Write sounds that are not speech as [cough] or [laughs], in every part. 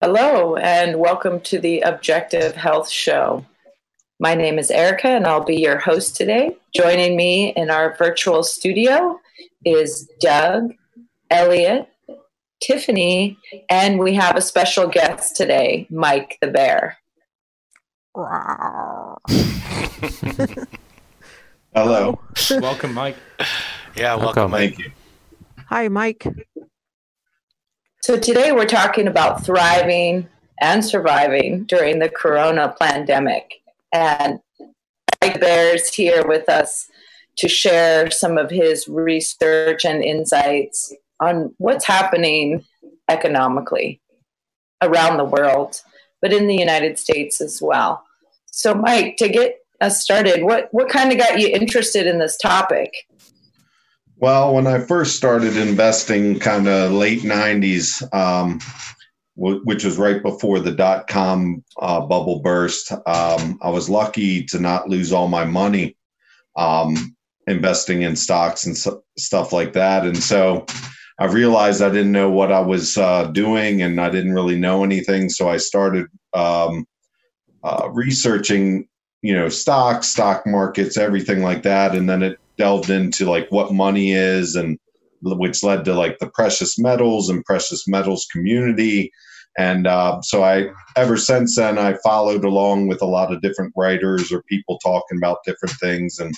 Hello, and welcome to the Objective Health Show. My name is Erica, and I'll be your host today. Joining me in our virtual studio is Doug, Elliot, Tiffany, and we have a special guest today, Mike the Bear. [laughs] Hello. welcome, Mike. Yeah, welcome, Mike. Thank you. Hi, Mike. So, today we're talking about thriving and surviving during the corona pandemic. And Mike Bear's here with us to share some of his research and insights on what's happening economically around the world, but in the United States as well. So, Mike, to get us started, what, what kind of got you interested in this topic? Well, when I first started investing, kind of late '90s, um, w- which was right before the dot com uh, bubble burst, um, I was lucky to not lose all my money um, investing in stocks and so- stuff like that. And so I realized I didn't know what I was uh, doing, and I didn't really know anything. So I started um, uh, researching, you know, stocks, stock markets, everything like that, and then it delved into like what money is and which led to like the precious metals and precious metals community. And uh, so i ever since then i followed along with a lot of different writers or people talking about different things. And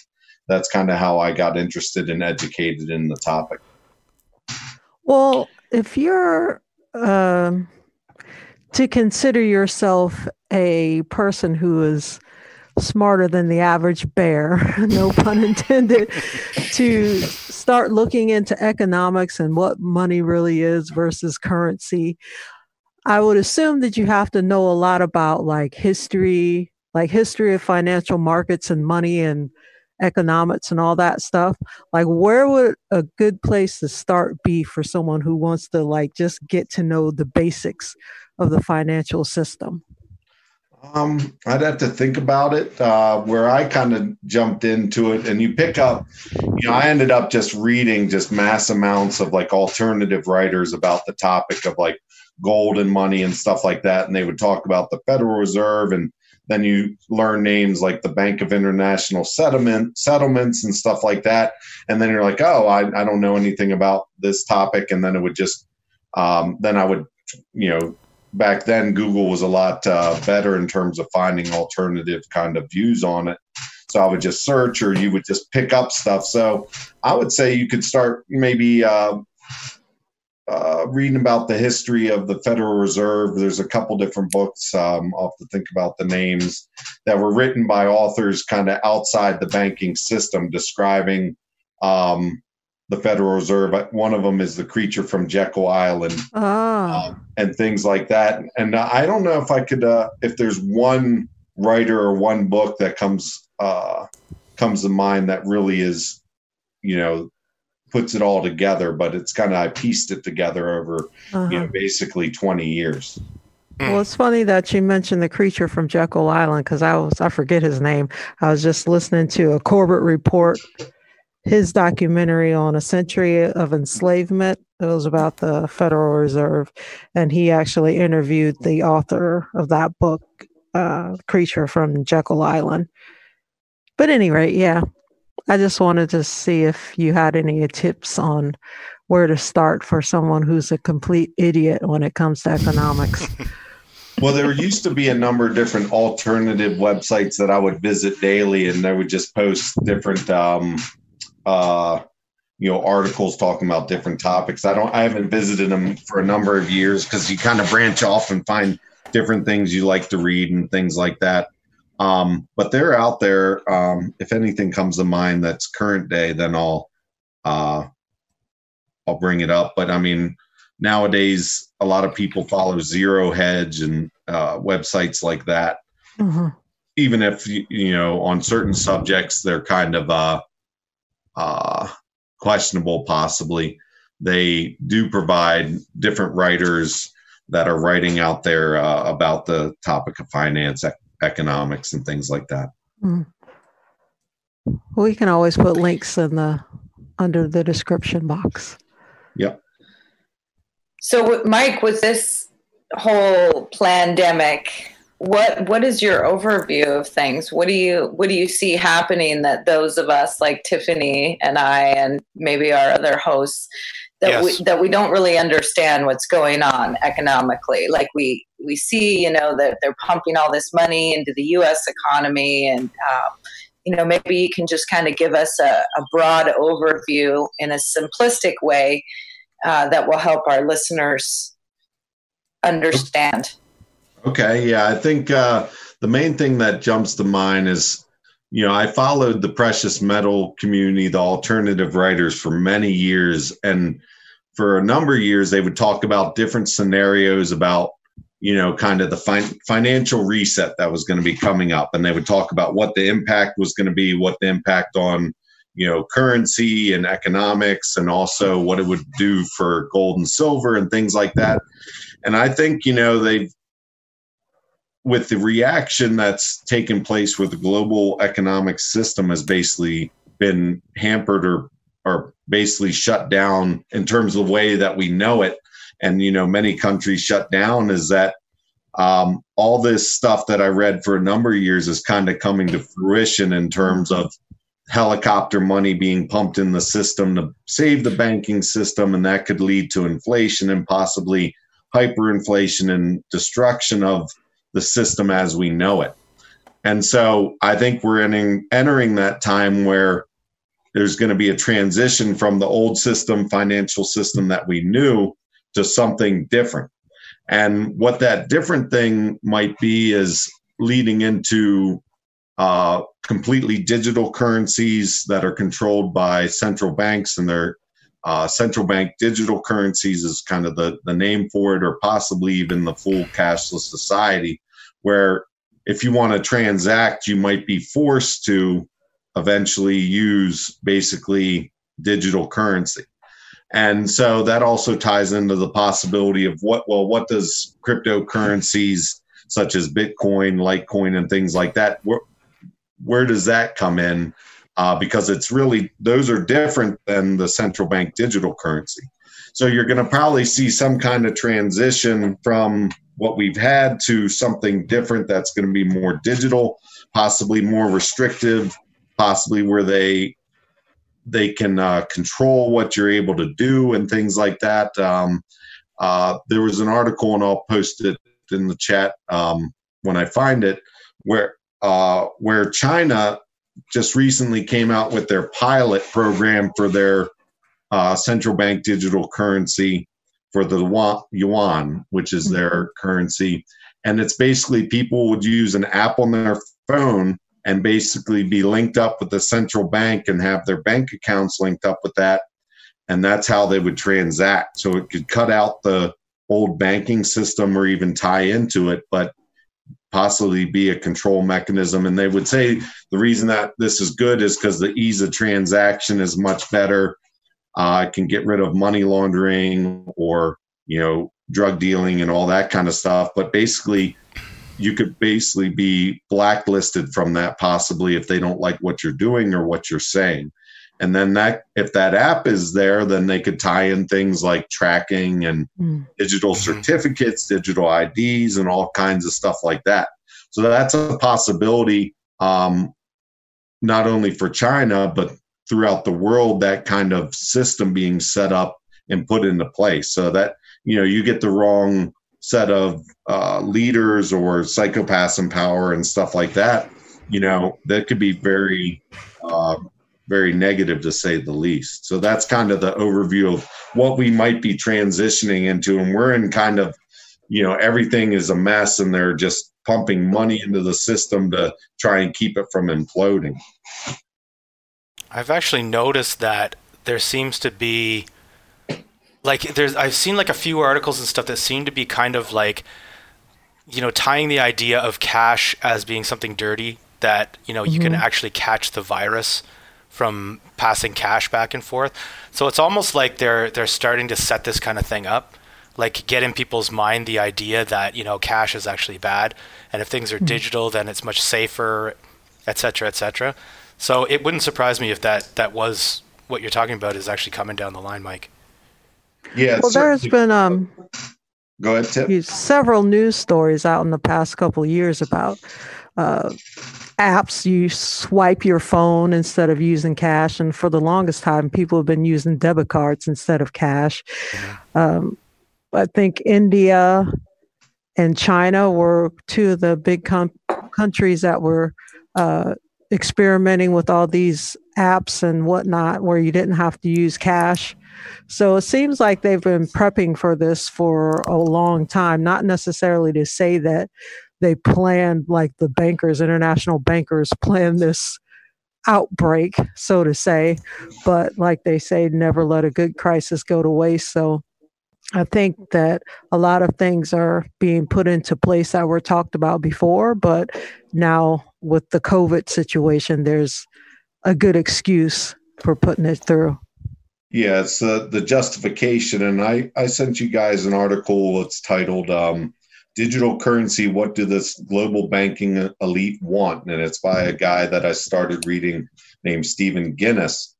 that's kind of how i got interested and educated in the topic. Well, if you're um, to consider yourself a person who is smarter than the average bear, [laughs] no pun intended, to start looking into economics and what money really is versus currency, I would assume that you have to know a lot about like history, like history of financial markets and money and economics and all that stuff. Like where would a good place to start be for someone who wants to like just get to know the basics of the financial system? Um, I'd have to think about it. Uh, where I kind of jumped into it, and you pick up, you know, I ended up just reading just mass amounts of like alternative writers about the topic of like gold and money and stuff like that, and they would talk about the Federal Reserve, and then you learn names like the Bank of International Settlement settlements and stuff like that, and then you're like, oh, I, I don't know anything about this topic, and then it would just, um, then I would, you know back then google was a lot uh, better in terms of finding alternative kind of views on it. So i would just search or you would just pick up stuff. So i would say you could start maybe uh, uh, reading about the history of the federal reserve. There's a couple different books um, i'll have to think about the names that were written by authors kind of outside the banking system describing um, the Federal Reserve. One of them is the creature from Jekyll Island, Ah, um, and things like that. And I don't know if I could, uh, if there's one writer or one book that comes uh, comes to mind that really is, you know, puts it all together. But it's kind of I pieced it together over, uh-huh. you know, basically 20 years. Well, it's funny that you mentioned the creature from Jekyll Island because I was I forget his name. I was just listening to a Corbett report, his documentary on a century of enslavement. It was about the Federal Reserve, and he actually interviewed the author of that book, uh, Creature from Jekyll Island. But anyway, yeah, I just wanted to see if you had any tips on where to start for someone who's a complete idiot when it comes to economics. [laughs] Well, there used to be a number of different alternative websites that I would visit daily, and they would just post different, um, uh, you know, articles talking about different topics. I don't, I haven't visited them for a number of years because you kind of branch off and find different things you like to read and things like that. Um, but they're out there. Um, if anything comes to mind that's current day, then I'll, uh, I'll bring it up. But I mean, nowadays a lot of people follow zero hedge and uh, websites like that Mhm. even if you know on certain subjects they're kind of uh, uh, questionable possibly they do provide different writers that are writing out there uh, about the topic of finance ec- economics and things like that Mm. We can always put links in the under the description box. yep So, Mike, was this whole pandemic, what what is your overview of things? What do you what do you see happening that those of us like Tiffany and I and maybe our other hosts that yes. we that we don't really understand what's going on economically. Like we we see, you know, that they're pumping all this money into the U.S. economy, and um, you know, maybe you can just kind of give us a, a broad overview in a simplistic way uh, that will help our listeners understand. Okay, yeah, I think uh, the main thing that jumps to mind is, you know, I followed the precious metal community, the alternative writers, for many years, and for a number of years they would talk about different scenarios about you know kind of the fin- financial reset that was going to be coming up and they would talk about what the impact was going to be what the impact on you know currency and economics and also what it would do for gold and silver and things like that. And i think you know they've with the reaction that's taken place with the global economic system has basically been hampered or or basically shut down in terms of the way that we know it. And you know many countries shut down is that um, all this stuff that i read for a number of years is kind of coming to fruition in terms of helicopter money being pumped in the system to save the banking system and that could lead to inflation and possibly hyperinflation and destruction of the system as we know it and so i think we're entering, entering that time where there's going to be a transition from the old system, financial system that we knew to something different. And what that different thing might be is leading into uh, completely digital currencies that are controlled by central banks and their uh, central bank digital currencies is kind of the, the name for it, or possibly even the full cashless society, where if you want to transact, you might be forced to eventually use basically digital currency. And so that also ties into the possibility of what, well, what does cryptocurrencies such as Bitcoin, Litecoin, and things like that, where, where does that come in? Uh, because it's really, those are different than the central bank digital currency. So you're going to probably see some kind of transition from what we've had to something different that's going to be more digital, possibly more restrictive, possibly where they they can uh, control what you're able to do and things like that. Um, uh, there was an article, and I'll post it in the chat um, when I find it, where uh, where China just recently came out with their pilot program for their uh, central bank digital currency for the yuan, which is their currency, and it's basically people would use an app on their phone and basically be linked up with the central bank and have their bank accounts linked up with that. And that's how they would transact. So it could cut out the old banking system or even tie into it, but possibly be a control mechanism. And they would say the reason that this is good is because the ease of transaction is much better. Uh, it can get rid of money laundering or, you know, drug dealing and all that kind of stuff. But basically, you could basically be blacklisted from that possibly if they don't like what you're doing or what you're saying and then that if that app is there then they could tie in things like tracking and mm. digital mm-hmm. certificates digital ids and all kinds of stuff like that so that's a possibility um, not only for china but throughout the world that kind of system being set up and put into place so that you know you get the wrong set of uh, leaders or psychopaths in power and stuff like that, you know, that could be very, uh, very negative to say the least. So that's kind of the overview of what we might be transitioning into. And we're in kind of, you know, everything is a mess and they're just pumping money into the system to try and keep it from imploding. I've actually noticed that there seems to be like there's I've seen like a few articles and stuff that seem to be kind of like you know tying the idea of cash as being something dirty that you know mm-hmm. you can mm-hmm. actually catch the virus from passing cash back and forth. So it's almost like they're they're starting to set this kind of thing up, like get in people's mind the idea that you know cash is actually bad, and if things are mm-hmm. digital, then it's much safer, etc., etc. So it wouldn't surprise me if that that was what you're talking about is actually coming down the line, Mike. Yeah. Well, there's been um, Go ahead, Tim. Several news stories out in the past couple of years about uh, apps. You swipe your phone instead of using cash, and for the longest time, people have been using debit cards instead of cash. Um, I think India and China were two of the big com- countries that were uh, experimenting with all these apps and whatnot, where you didn't have to use cash. So it seems like they've been prepping for this for a long time, not necessarily to say that they planned like the bankers, international bankers planned this outbreak, so to say, but like they say, never let a good crisis go to waste. So I think that a lot of things are being put into place that were talked about before, but now with the COVID situation, there's a good excuse for putting it through. Yeah, it's the the justification, and I I sent you guys an article. It's titled um, "Digital Currency: What Do This Global Banking Elite Want?" and it's by a guy that I started reading named Steven Guinness,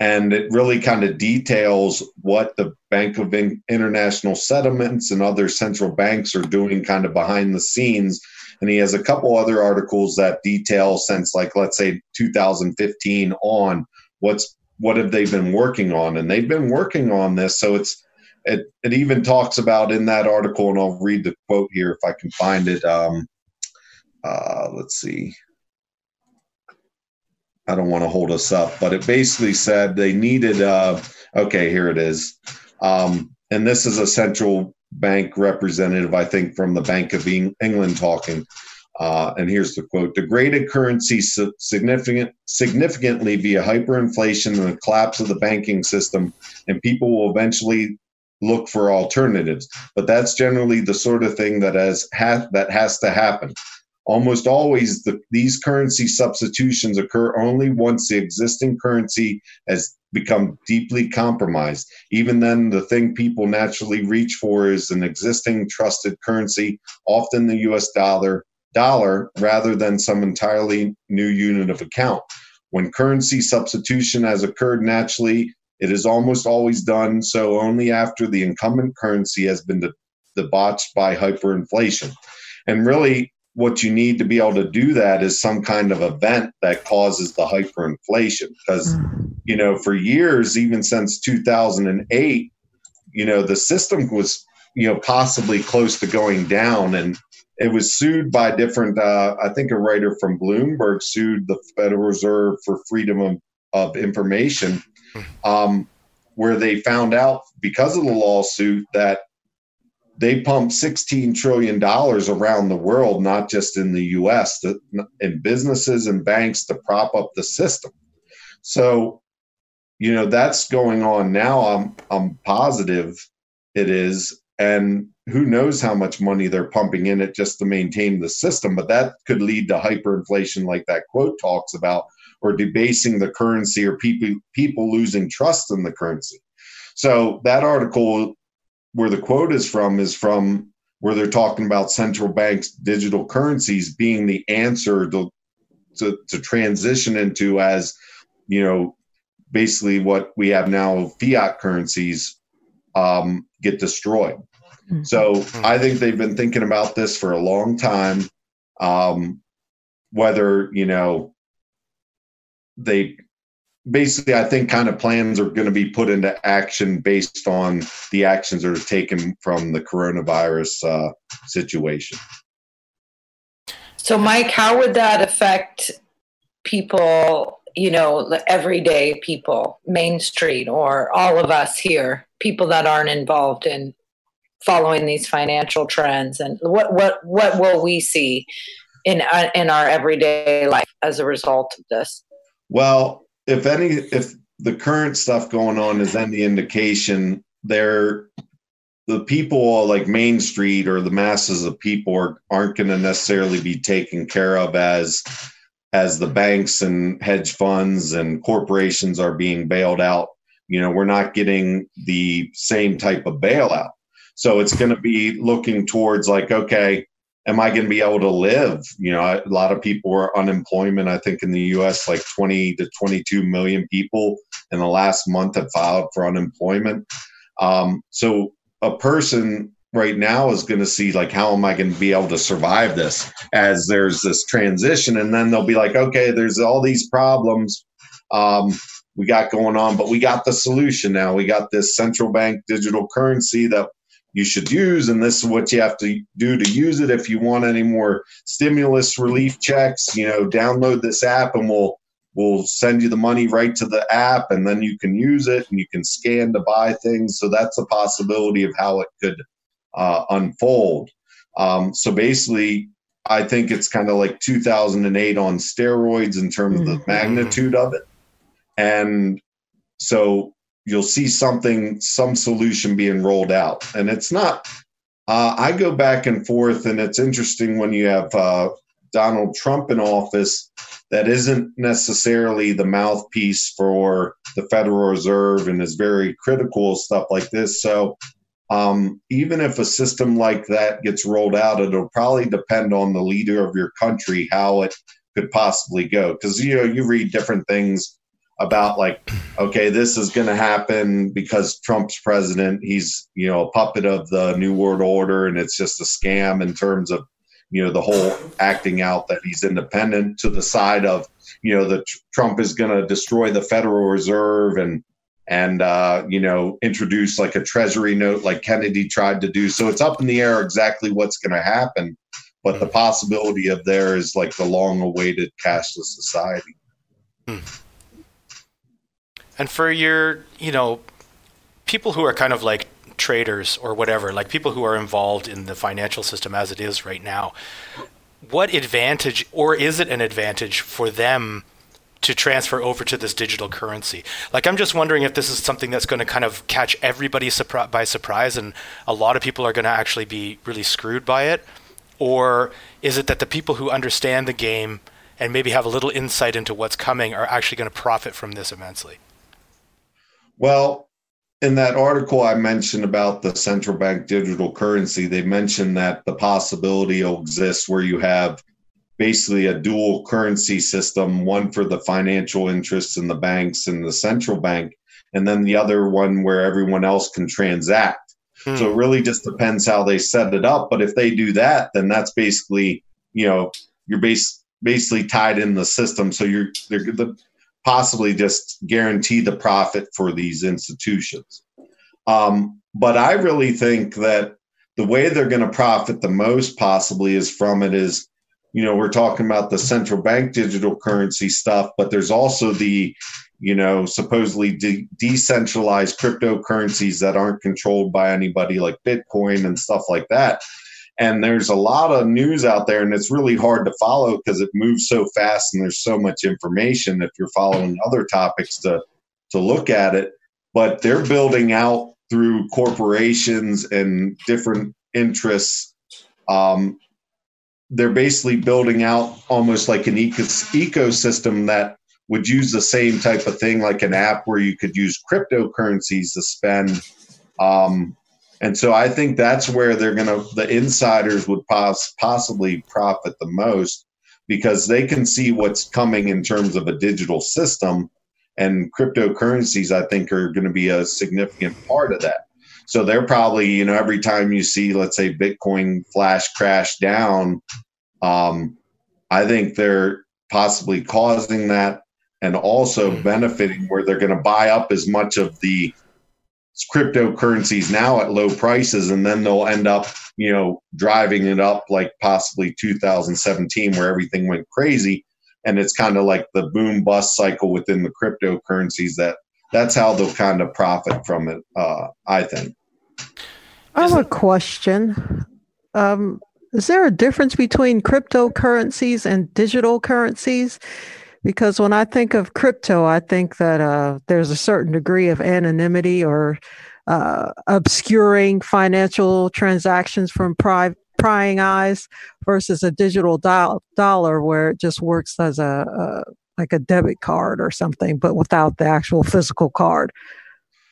and it really kind of details what the Bank of International Settlements and other central banks are doing, kind of behind the scenes. And he has a couple other articles that detail since, like, let's say 2015 on what's what have they been working on? And they've been working on this. So it's it, it even talks about in that article, and I'll read the quote here if I can find it. Um, uh, let's see. I don't want to hold us up, but it basically said they needed. Uh, okay, here it is. Um, and this is a central bank representative, I think, from the Bank of England talking. Uh, and here's the quote: "Degraded currency significant significantly via hyperinflation and the collapse of the banking system, and people will eventually look for alternatives. But that's generally the sort of thing that has ha- that has to happen. Almost always, the, these currency substitutions occur only once the existing currency has become deeply compromised. Even then, the thing people naturally reach for is an existing trusted currency, often the U.S. dollar." dollar rather than some entirely new unit of account. When currency substitution has occurred naturally, it is almost always done so only after the incumbent currency has been debauched by hyperinflation. And really, what you need to be able to do that is some kind of event that causes the hyperinflation. Because, mm. you know, for years, even since 2008, you know, the system was, you know, possibly close to going down. And it was sued by different uh, i think a writer from bloomberg sued the federal reserve for freedom of, of information. Um, where they found out because of the lawsuit that they pumped 16 trillion dollars around the world not just in the us to, in businesses and banks to prop up the system. So you know that's going on now. I'm i'm positive it is. And who knows how much money they're pumping in it just to maintain the system but that could lead to hyperinflation like that quote talks about or debasing the currency or people people losing trust in the currency so that article where the quote is from is from where they're talking about central banks digital currencies being the answer to to, to transition into as you know basically what we have now fiat currencies um, get destroyed. Mm-hmm. So. I think they've been thinking about this for a long time. Um, whether you know they basically, I think kind of plans are going to be put into action based on the actions that are taken from the coronavirus uh, situation. So, Mike, how would that affect people? You know, everyday people, Main Street, or all of us here people that aren't involved in following these financial trends and what what what will we see in uh, in our everyday life as a result of this well if any if the current stuff going on is any indication there the people like main street or the masses of people are, aren't going to necessarily be taken care of as as the banks and hedge funds and corporations are being bailed out. You know we're not getting the same type of bailout. So it's going to be looking towards like okay am i going to be able to live? You know a lot of people are unemployment i think in the us like 20 to 22 million people in the last month have filed for unemployment. Um, so a person right now is going to see like how am i going to be able to survive this as there's this transition? And then they'll be like okay there's all these problems um, we got going on but we got the solution now. We got this central bank digital currency that you should use and this is what you have to do to use it. If you want any more stimulus relief checks you know download this app and we'll we'll send you the money right to the app and then you can use it and you can scan to buy things. So that's a possibility of how it could uh, unfold. Um, so basically i think it's kind of like 2008 on steroids in terms of the mm-hmm. magnitude of it. And so you'll see something some solution being rolled out. And it's not uh, i go back and forth and it's interesting when you have uh, donald trump in office that isn't necessarily the mouthpiece for the federal reserve and is very critical of stuff like this. So um, even if a system like that gets rolled out it'll probably depend on the leader of your country how it could possibly go. Because you know you read different things about like okay this is going to happen because trump's president he's you know a puppet of the new world order and it's just a scam in terms of you know the whole acting out that he's independent to the side of you know that trump is going to destroy the federal reserve and and uh, you know introduce like a treasury note like kennedy tried to do so it's up in the air exactly what's going to happen but the possibility of there is like the long awaited cashless society hmm. And for your, you know, people who are kind of like traders or whatever, like people who are involved in the financial system as it is right now, what advantage, or is it an advantage for them to transfer over to this digital currency? Like, I'm just wondering if this is something that's going to kind of catch everybody surpri- by surprise and a lot of people are going to actually be really screwed by it? Or is it that the people who understand the game and maybe have a little insight into what's coming are actually going to profit from this immensely? Well, in that article I mentioned about the central bank digital currency, they mentioned that the possibility exists where you have basically a dual currency system, one for the financial interests in the banks and the central bank, and then the other one where everyone else can transact. Hmm. So it really just depends how they set it up. But if they do that, then that's basically, you know, you're basically tied in the system. So you're the possibly just guarantee the profit for these institutions. Um, but I really think that the way they're going to profit the most possibly is from it is, you know, we're talking about the central bank digital currency stuff, but there's also the, you know, supposedly de- decentralized cryptocurrencies that aren't controlled by anybody like Bitcoin and stuff like that and there's a lot of news out there and it's really hard to follow because it moves so fast and there's so much information if you're following other topics to to look at it. But they're building out through corporations and different interests um, they're basically building out almost like an eco- ecosystem that would use the same type of thing like an app where you could use cryptocurrencies to spend um, and so I think that's where they're going to, the insiders would pos- possibly profit the most because they can see what's coming in terms of a digital system. And cryptocurrencies, I think, are going to be a significant part of that. So they're probably, you know, every time you see, let's say, Bitcoin flash crash down, um, I think they're possibly causing that and also hmm. benefiting where they're going to buy up as much of the cryptocurrencies now at low prices and then they'll end up you know driving it up like possibly 2017 where everything went crazy. And it's kind of like the boom bust cycle within the cryptocurrencies that that's how they'll kind of profit from it uh, i think. I have a question. Um, is there a difference between cryptocurrencies and digital currencies because when I think of crypto, I think that uh, there's a certain degree of anonymity or uh, obscuring financial transactions from pri- prying eyes versus a digital do- dollar where it just works as a, a like a debit card or something, but without the actual physical card.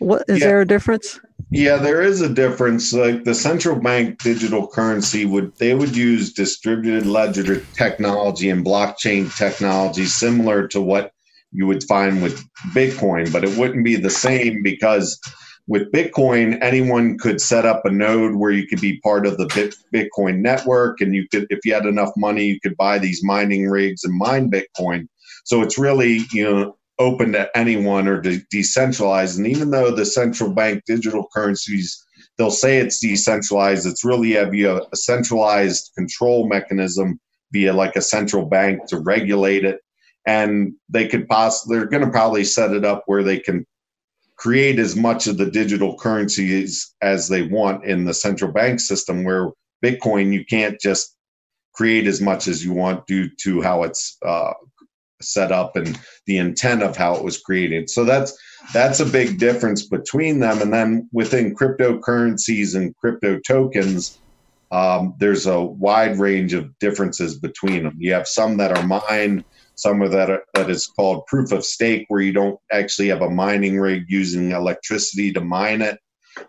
What is yeah. there a difference? Yeah, there is a difference. Like the central bank digital currency would they would use distributed ledger technology and blockchain technology similar to what you would find with Bitcoin, but it wouldn't be the same because with Bitcoin, anyone could set up a node where you could be part of the Bitcoin network, and you could, if you had enough money, you could buy these mining rigs and mine Bitcoin. So it's really you know open to anyone or de- decentralized. And even though the central bank digital currencies they'll say it's decentralized, it's really a, via a centralized control mechanism via like a central bank to regulate it. And they could possibly they're going to probably set it up where they can create as much of the digital currencies as they want in the central bank system where bitcoin you can't just create as much as you want due to how it's uh, set up and the intent of how it was created. So that's that's a big difference between them. And then within cryptocurrencies and crypto tokens um, there's a wide range of differences between them. You have some that are mined some of that are, that is called proof of stake, where you don't actually have a mining rig using electricity to mine it,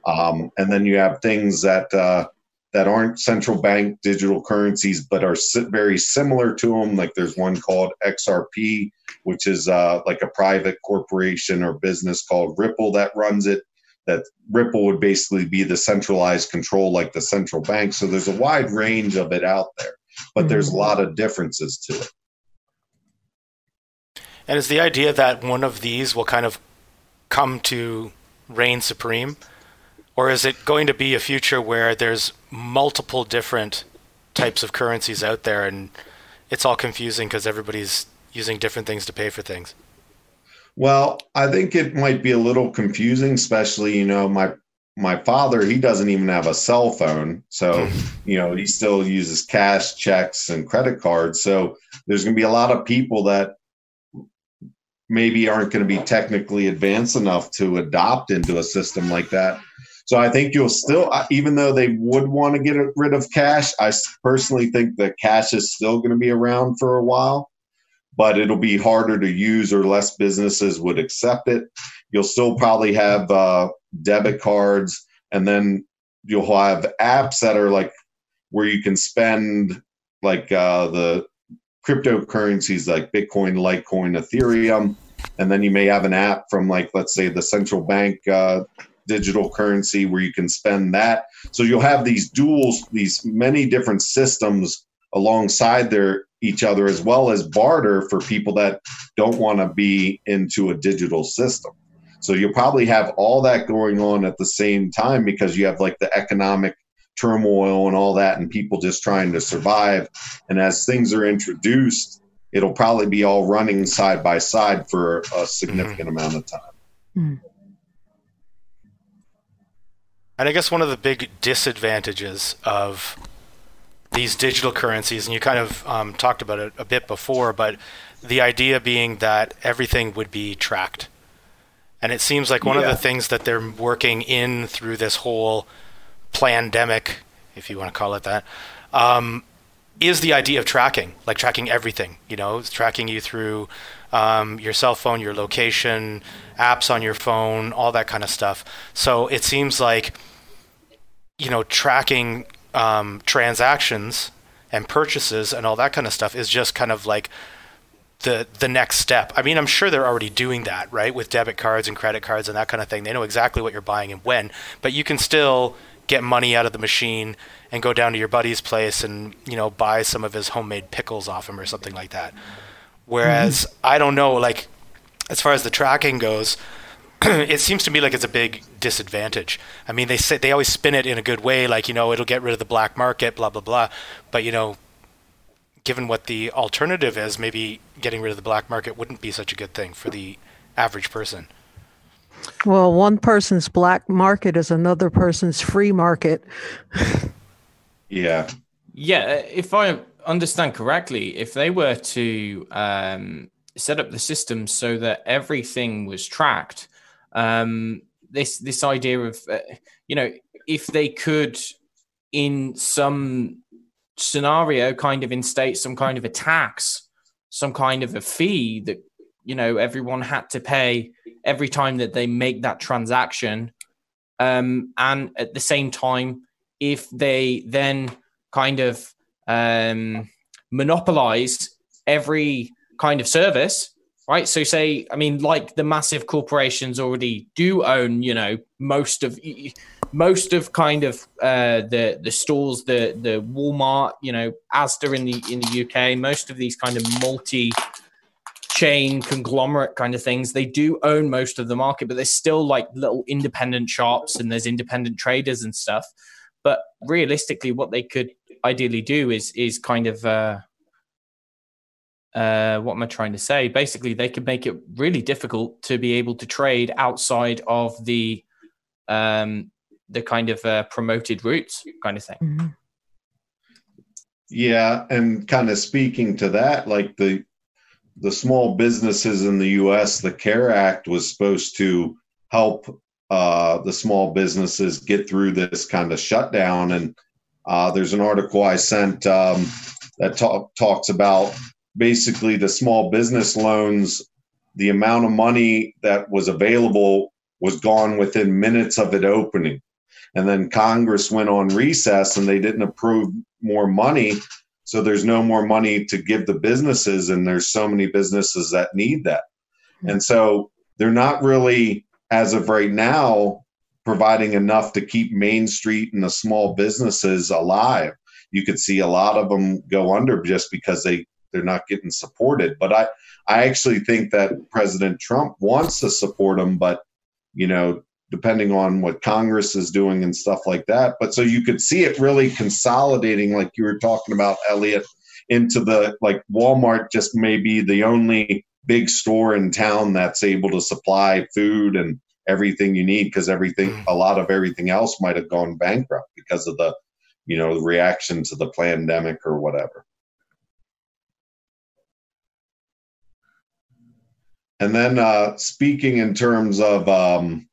um, and then you have things that uh, that aren't central bank digital currencies, but are very similar to them. Like there's one called XRP, which is uh, like a private corporation or business called Ripple that runs it. That Ripple would basically be the centralized control, like the central bank. So there's a wide range of it out there, but mm-hmm. there's a lot of differences to it. And is the idea that one of these will kind of come to reign supreme? Or is it going to be a future where there's multiple different types of currencies out there and it's all confusing because everybody's using different things to pay for things? Well, I think it might be a little confusing, especially, you know, my my father, he doesn't even have a cell phone. So, mm-hmm. you know, he still uses cash, checks, and credit cards. So there's going to be a lot of people that maybe aren't going to be technically advanced enough to adopt into a system like that. So I think you'll still, even though they would want to get rid of cash, I personally think that cash is still going to be around for a while, but it'll be harder to use or less businesses would accept it. You'll still probably have uh, debit cards, and then you'll have apps that are like where you can spend like uh, the cryptocurrencies like Bitcoin, Litecoin, Ethereum, and then you may have an app from like let's say the central bank uh, digital currency where you can spend that. So you'll have these duals, these many different systems alongside their each other, as well as barter for people that don't want to be into a digital system. So you'll probably have all that going on at the same time because you have like the economic turmoil and all that, and people just trying to survive. And as things are introduced, it'll probably be all running side by side for a significant mm-hmm. amount of time. Mm. And I guess one of the big disadvantages of these digital currencies, and you kind of um, talked about it a bit before, but the idea being that everything would be tracked. And it seems like one yeah. of the things that they're working in through this whole pandemic, if you want to call it that, um, is the idea of tracking, like tracking everything. You know, tracking you through um, your cell phone, your location, apps on your phone, all that kind of stuff. So it seems like, you know, tracking um, transactions and purchases and all that kind of stuff is just kind of like the the next step. I mean, I'm sure they're already doing that, right, with debit cards and credit cards and that kind of thing. They know exactly what you're buying and when, but you can still get money out of the machine and go down to your buddy's place and you know buy some of his homemade pickles off him or something like that. Whereas mm-hmm. I don't know, like as far as the tracking goes, [clears throat] it seems to me like it's a big disadvantage. I mean, they say they always spin it in a good way, like you know it'll get rid of the black market, blah blah blah. But you know, given what the alternative is, maybe getting rid of the black market wouldn't be such a good thing for the average person. Well, one person's black market is another person's free market. [laughs] yeah. Yeah. If I understand correctly, if they were to um, set up the system so that everything was tracked, um, this this idea of uh, you know if they could in some scenario kind of instate some kind of a tax, some kind of a fee that you know everyone had to pay every time that they make that transaction um, and at the same time if they then kind of um, monopolize every kind of service right? So say, I mean, like the massive corporations already do own, you know, most of most of kind of uh, the the stores, the the Walmart, you know, Asda in the in the UK, most of these kind of multi chain conglomerate kind of things they do own most of the market but there's still like little independent shops and there's independent traders and stuff but realistically what they could ideally do is is kind of uh uh, what am I trying to say? Basically, they could make it really difficult to be able to trade outside of the um, the kind of uh, promoted routes, kind of thing. Mm-hmm. Yeah, and kind of speaking to that, like the the small businesses in the U.S., the CARE Act was supposed to help uh, the small businesses get through this kind of shutdown. And uh, there's an article I sent um, that talk, talks about basically the small business loans, the amount of money that was available was gone within minutes of it opening. And then Congress went on recess and they didn't approve more money. So there's no more money to give the businesses, and there's so many businesses that need that. And so they're not really, as of right now, providing enough to keep Main Street and the small businesses alive. You could see a lot of them go under just because they they're not getting supported. But I I actually think that President Trump wants to support them, but you know, depending on what Congress is doing and stuff like that. But so you could see it really consolidating, like you were talking about, Elliot, into the like Walmart just may be the only big store in town that's able to supply food and everything you need because everything mm. a lot of everything else might have gone bankrupt because of the you know reaction to the pandemic or whatever And then uh, speaking in terms of um,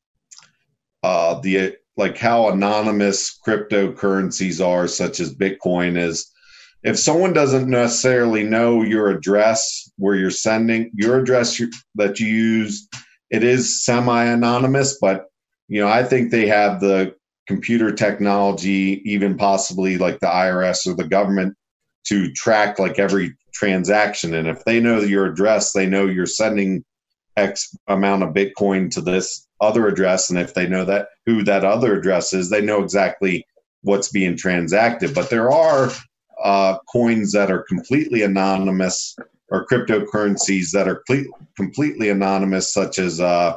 uh, the like how anonymous cryptocurrencies are, such as Bitcoin, is if someone doesn't necessarily know your address where you're sending your address that you use, it is semi-anonymous. But you know, I think they have the computer technology, even possibly like the IRS or the government, to track like every transaction. And if they know your address, they know you're sending X amount of Bitcoin to this other address. And if they know that who that other address is, they know exactly what's being transacted. But there are uh, coins that are completely anonymous or cryptocurrencies that are cle- completely anonymous, such as uh,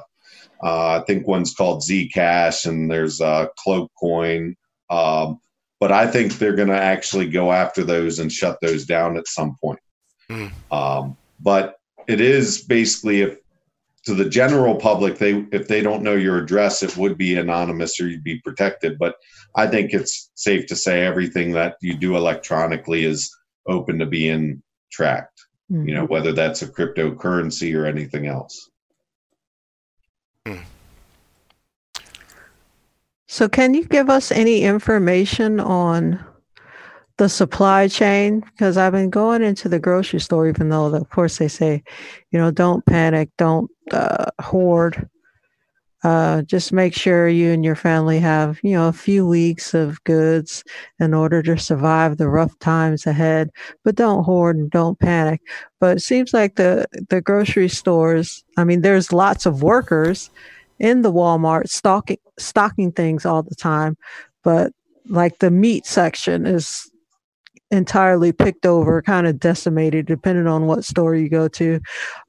uh, I think one's called Zcash and there's uh, Cloak Coin. Um, but I think they're going to actually go after those and shut those down at some point. Mm. Um, but it is basically if to the general public, they if they don't know your address, it would be anonymous or you'd be protected. But I think it's safe to say everything that you do electronically is open to being tracked. Mm-hmm. You know, mm-hmm. whether that's a cryptocurrency or anything else. So, can you give us any information on the supply chain because I've been going into the grocery store, even though, of course, they say, you know, don't panic, don't uh, hoard. Uh, just make sure you and your family have, you know, a few weeks of goods in order to survive the rough times ahead. But don't hoard and don't panic. But it seems like the the grocery stores. I mean, there's lots of workers in the Walmart stocking stocking things all the time, but like the meat section is entirely picked over, kind of decimated, depending on what store you go to.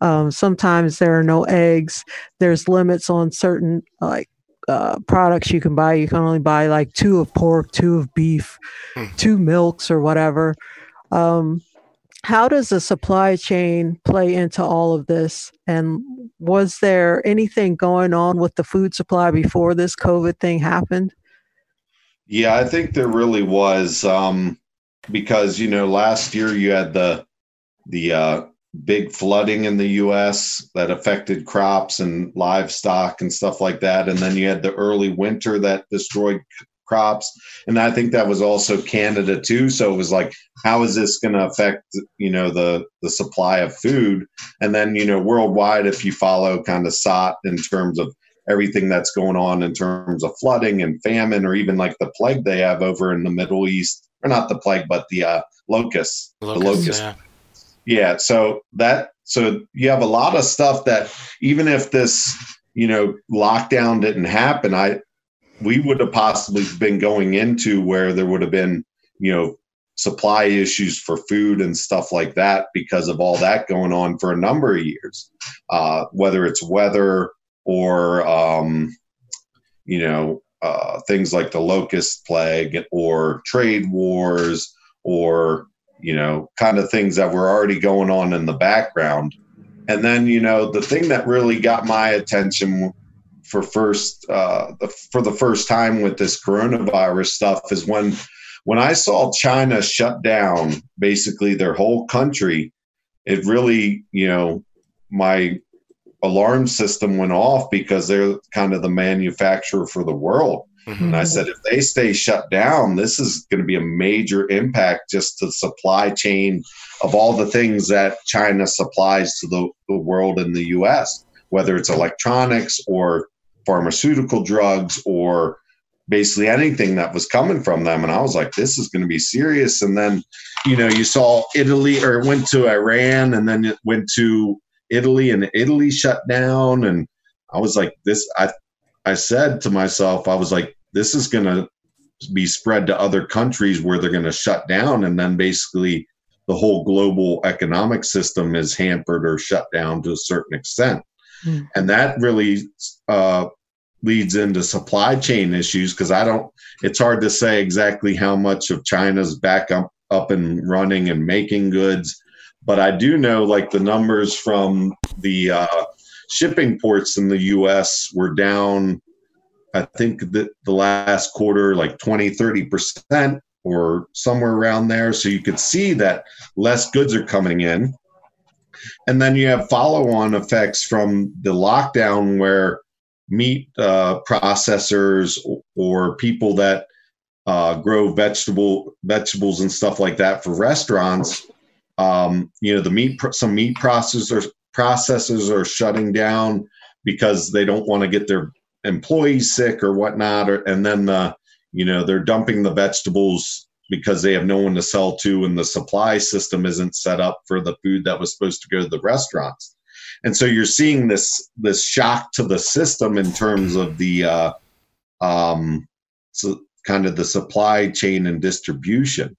Um, sometimes there are no eggs. There's limits on certain like uh, products you can buy. You can only buy like two of pork, two of beef, hmm. two milks, or whatever. Um, how does the supply chain play into all of this? And was there anything going on with the food supply before this COVID thing happened? Yeah, I think there really was. Um, because you know last year you had the the uh, big flooding in the U.S. that affected crops and livestock and stuff like that, and then you had the early winter that destroyed crops, and I think that was also Canada too. So it was like, how is this going to affect you know the the supply of food? And then you know worldwide, if you follow kind of SOTT in terms of everything that's going on in terms of flooding and famine, or even like the plague they have over in the Middle East or not the plague, but the uh, locusts. Locust, the locust. Yeah. Yeah, so that so you have a lot of stuff that even if this you know lockdown didn't happen, I we would have possibly been going into where there would have been you know supply issues for food and stuff like that because of all that going on for a number of years, uh, whether it's weather or um, you know uh, things like the locust plague or trade wars or you know kind of things that were already going on in the background and then you know the thing that really got my attention for first uh, the, for the first time with this coronavirus stuff is when when I saw China shut down basically their whole country. It really you know my alarm system went off because they're kind of the manufacturer for the world. Mm-hmm. And I said, if they stay shut down, this is going to be a major impact just to the supply chain of all the things that China supplies to the, the world in the US, whether it's electronics or pharmaceutical drugs or basically anything that was coming from them. And I was like, this is going to be serious. And then, you know, you saw Italy or it went to Iran and then it went to Italy and Italy shut down. And I was like, this, I, I said to myself, I was like, this is going to be spread to other countries where they're going to shut down. And then basically the whole global economic system is hampered or shut down to a certain extent. Mm. And that really uh, leads into supply chain issues because I don't, it's hard to say exactly how much of China's back up, up and running and making goods. But I do know like the numbers from the uh, shipping ports in the US were down, I think that the last quarter, like 20, 30% or somewhere around there. So you could see that less goods are coming in. And then you have follow on effects from the lockdown where meat uh, processors or people that uh, grow vegetable vegetables and stuff like that for restaurants. Um, you know, the meat some meat processors processors are shutting down because they don't want to get their employees sick or whatnot, or, and then the you know they're dumping the vegetables because they have no one to sell to and the supply system isn't set up for the food that was supposed to go to the restaurants. And so you're seeing this this shock to the system in terms of the uh, um, so kind of the supply chain and distribution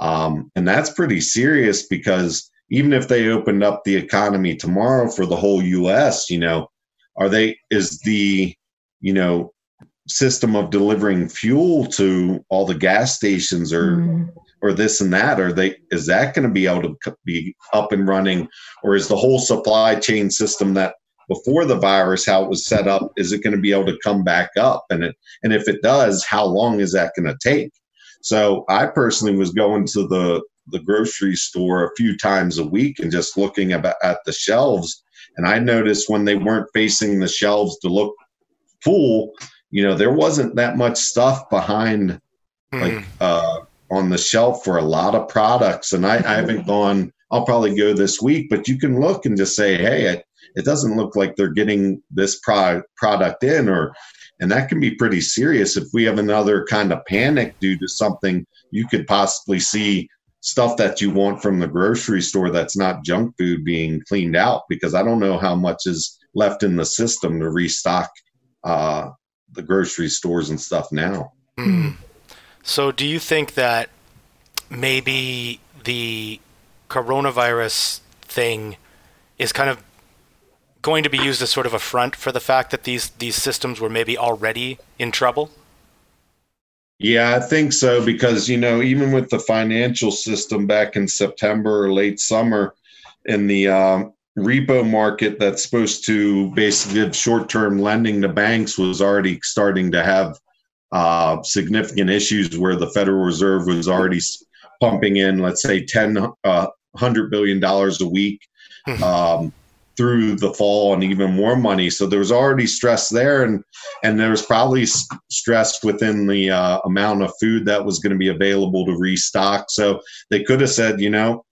um, and that's pretty serious because even if they opened up the economy tomorrow for the whole us you know are they is the you know system of delivering fuel to all the gas stations or mm. or this and that are they is that going to be able to be up and running? Or is the whole supply chain system that before the virus how it was set up is it going to be able to come back up? And it and if it does how long is that going to take so i personally was going to the the grocery store a few times a week and just looking about at the shelves and i noticed when they weren't facing the shelves to look full you know there wasn't that much stuff behind mm. like uh on the shelf for a lot of products and I, I [laughs] haven't gone i'll probably go this week but you can look and just say hey it, it doesn't look like they're getting this pro- product in or and that can be pretty serious if we have another kind of panic due to something you could possibly see stuff that you want from the grocery store that's not junk food being cleaned out because i don't know how much is left in the system to restock uh, the grocery stores and stuff now. Mm. So, do you think that maybe the coronavirus thing is kind of going to be used as sort of a front for the fact that these these systems were maybe already in trouble? Yeah, I think so because you know even with the financial system back in September or late summer, in the um, repo market that's supposed to basically give short-term lending to banks was already starting to have uh, significant issues where the Federal Reserve was already pumping in, let's say, ten uh, hundred billion dollars a week hmm. um, through the fall, and even more money. So there was already stress there, and and there was probably stress within the uh, amount of food that was going to be available to restock. So they could have said, you know,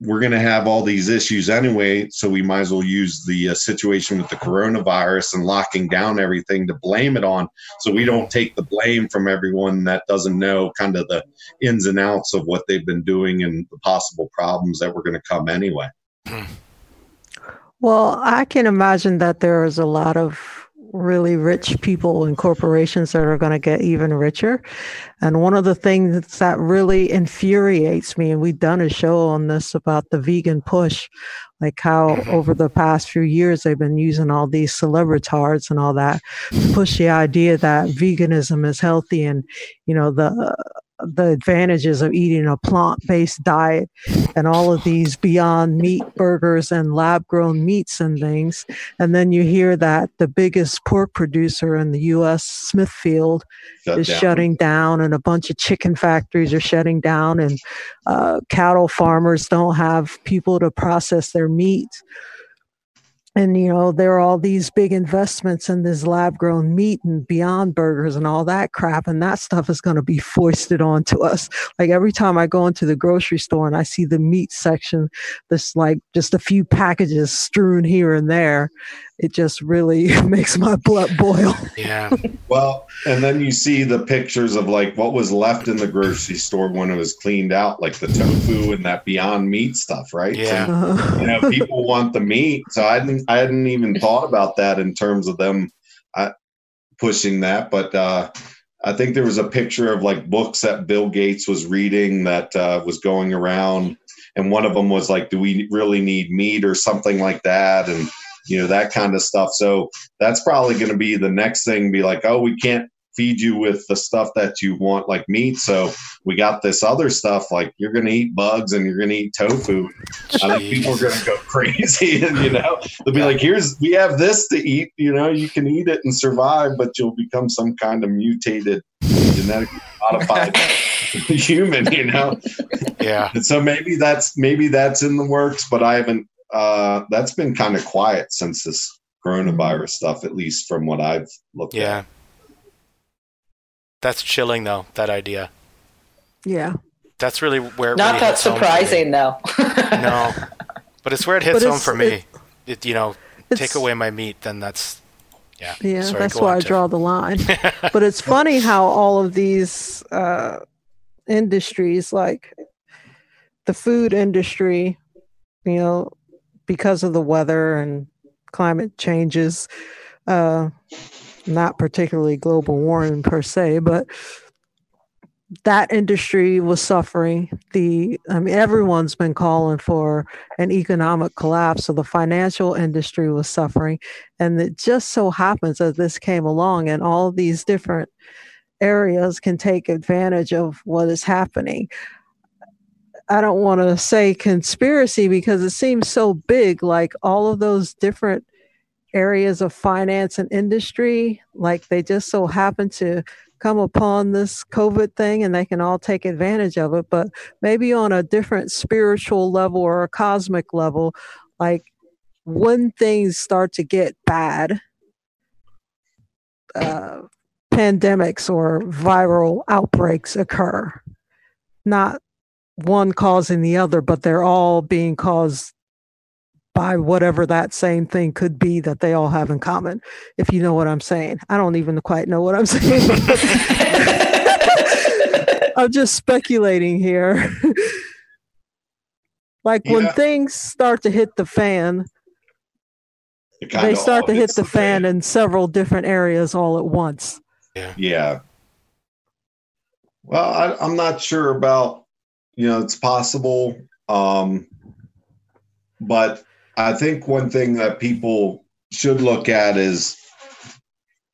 we're going to have all these issues anyway, so we might as well use the uh, situation with the coronavirus and locking down everything to blame it on, so we don't take the blame from everyone that doesn't know kind of the ins and outs of what they've been doing and the possible problems that were going to come anyway. [clears throat] Well, I can imagine that there is a lot of really rich people and corporations that are going to get even richer. And one of the things that really infuriates me, and we've done a show on this about the vegan push, like how mm-hmm. over the past few years they've been using all these celebritards and all that to push the idea that veganism is healthy and, you know, the the advantages of eating a plant-based diet and all of these beyond meat burgers and lab-grown meats and things and then you hear that the biggest pork producer in the US Smithfield Shut is down. shutting down and a bunch of chicken factories are shutting down and uh, cattle farmers don't have people to process their meat and you know there are all these big investments in this lab grown meat and beyond burgers and all that crap and that stuff is going to be foisted onto us. Like every time i go into the grocery store and i see the meat section this like just a few packages strewn here and there it just really [laughs] makes my blood boil. Yeah. well, and then you see the pictures of like what was left in the grocery store when it was cleaned out, like the tofu and that Beyond Meat stuff, right? Yeah. So, uh-huh. you know, people want the meat, so I didn't, I hadn't even thought about that in terms of them uh, pushing that, but. uh I think there was a picture of like books that Bill Gates was reading that uh, was going around, and one of them was like, "Do we really need meat?" or something like that, and you know that kind of stuff. So that's probably going to be the next thing be like oh we can't feed you with the stuff that you want like meat. So we got this other stuff like you're going to eat bugs and you're going to eat tofu. Jeez. i think people are going to go [laughs] crazy and [laughs] you know? They'll be like here's we have this to eat you know? You can eat it and survive but you'll become some kind of mutated genetically modified [laughs] human you know? Yeah. And so maybe that's maybe that's in the works but i haven't uh, that's been kind of quiet since this coronavirus stuff, at least from what I've looked yeah. at. That's chilling, though. That idea. Yeah. That's really where. Not really that surprising, though. [laughs] no, but it's where it hits home for me. It, it, you know, take away my meat, then that's yeah. Yeah, Sorry, that's why I draw the line. [laughs] but it's funny how all of these uh, industries, like the food industry, you know, because of the weather and climate changes, uh, not particularly global warming per se, but that industry was suffering. The I mean, everyone's been calling for an economic collapse, so the financial industry was suffering, and it just so happens that this came along, and all these different areas can take advantage of what is happening. I don't want to say conspiracy because it seems so big, like all of those different areas of finance and industry, like they just so happen to come upon this COVID thing and they can all take advantage of it. But maybe on a different spiritual level or a cosmic level, like when things start to get bad, uh, pandemics or viral outbreaks occur. Not one causing the other, but they're all being caused by whatever that same thing could be that they all have in common. If you know what I'm saying, I don't even quite know what I'm [laughs] saying. [laughs] I'm just speculating here. [laughs] like yeah. when things start to hit the fan, they start to hit the, the fan, fan in several different areas all at once. Yeah. Yeah. Well, I, I'm not sure about you know, it's possible. Um, but I think one thing that people should look at is,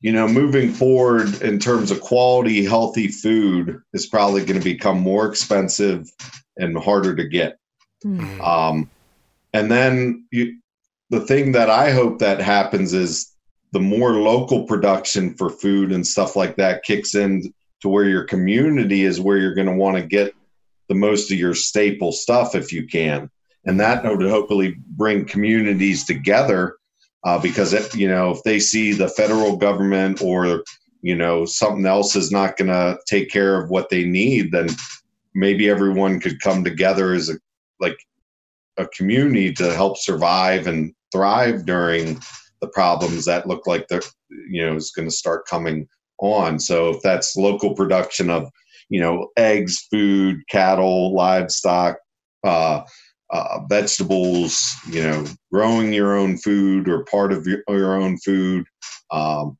you know, moving forward in terms of quality, healthy food is probably going to become more expensive and harder to get. Mm-hmm. Um, and then you, the thing that I hope that happens is the more local production for food and stuff like that kicks in to where your community is where you're going to want to get the most of your staple stuff if you can. And that would hopefully bring communities together uh, because, it, you know, if they see the federal government or, you know, something else is not going to take care of what they need, then maybe everyone could come together as a, like a community to help survive and thrive during the problems that look like they're you know is going to start coming on. So if that's local production of you know eggs, food, cattle, livestock, uh, uh, vegetables, you know, growing your own food or part of your, your own food. Um,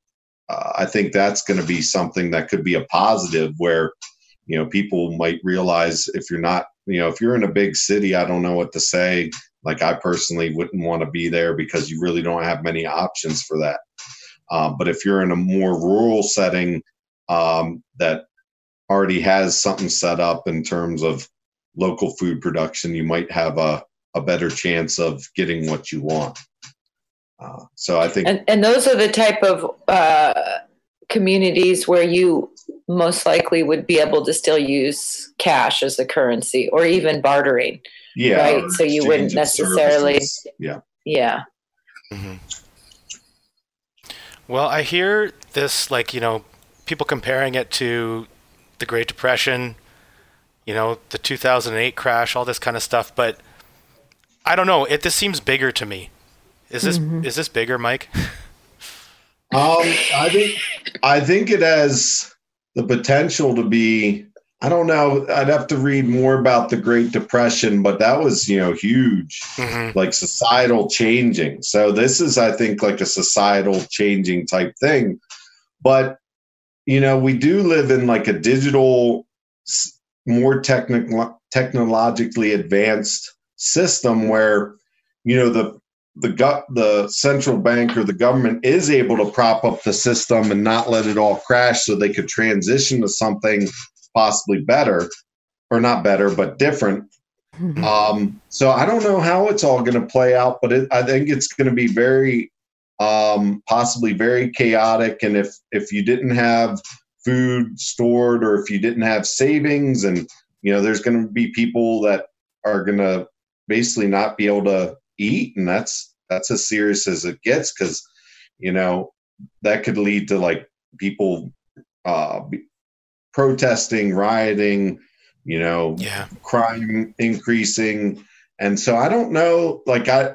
uh, I think that's going to be something that could be a positive where, you know, people might realize if you're not, you know, if you're in a big city, I don't know what to say. Like I personally wouldn't want to be there because you really don't have many options for that. Um, but if you're in a more rural setting um, that already has something set up in terms of local food production, you might have a, a better chance of getting what you want. Uh, so I think, and, and, those are the type of uh, communities where you most likely would be able to still use cash as a currency or even bartering. Yeah. Right. So you wouldn't necessarily. Services. Yeah. Yeah. Mm-hmm. Well, I hear this like you know people comparing it to the Great Depression you know, the 2008 crash, all this kind of stuff. But I don't know. It this seems bigger to me. Is this mm-hmm. is this bigger, Mike? [laughs] um, I think I think it has the potential to be. I don't know. I'd have to read more about the Great Depression, but that was you know huge, mm-hmm. like societal changing. So this is, I think, like a societal changing type thing. But you know, we do live in like a digital more technical technologically advanced system where you know the the gut the central bank or the government is able to prop up the system and not let it all crash so they could transition to something possibly better or not better but different mm-hmm. um, so i don't know how it's all going to play out but it, i think it's going to be very um, possibly very chaotic. And if if you didn't have food stored or if you didn't have savings and you know there's going to be people that are going to basically not be able to eat. And that's that's as serious as it gets because you know that could lead to like people uh protesting rioting you know yeah. crime increasing. And so i don't know like i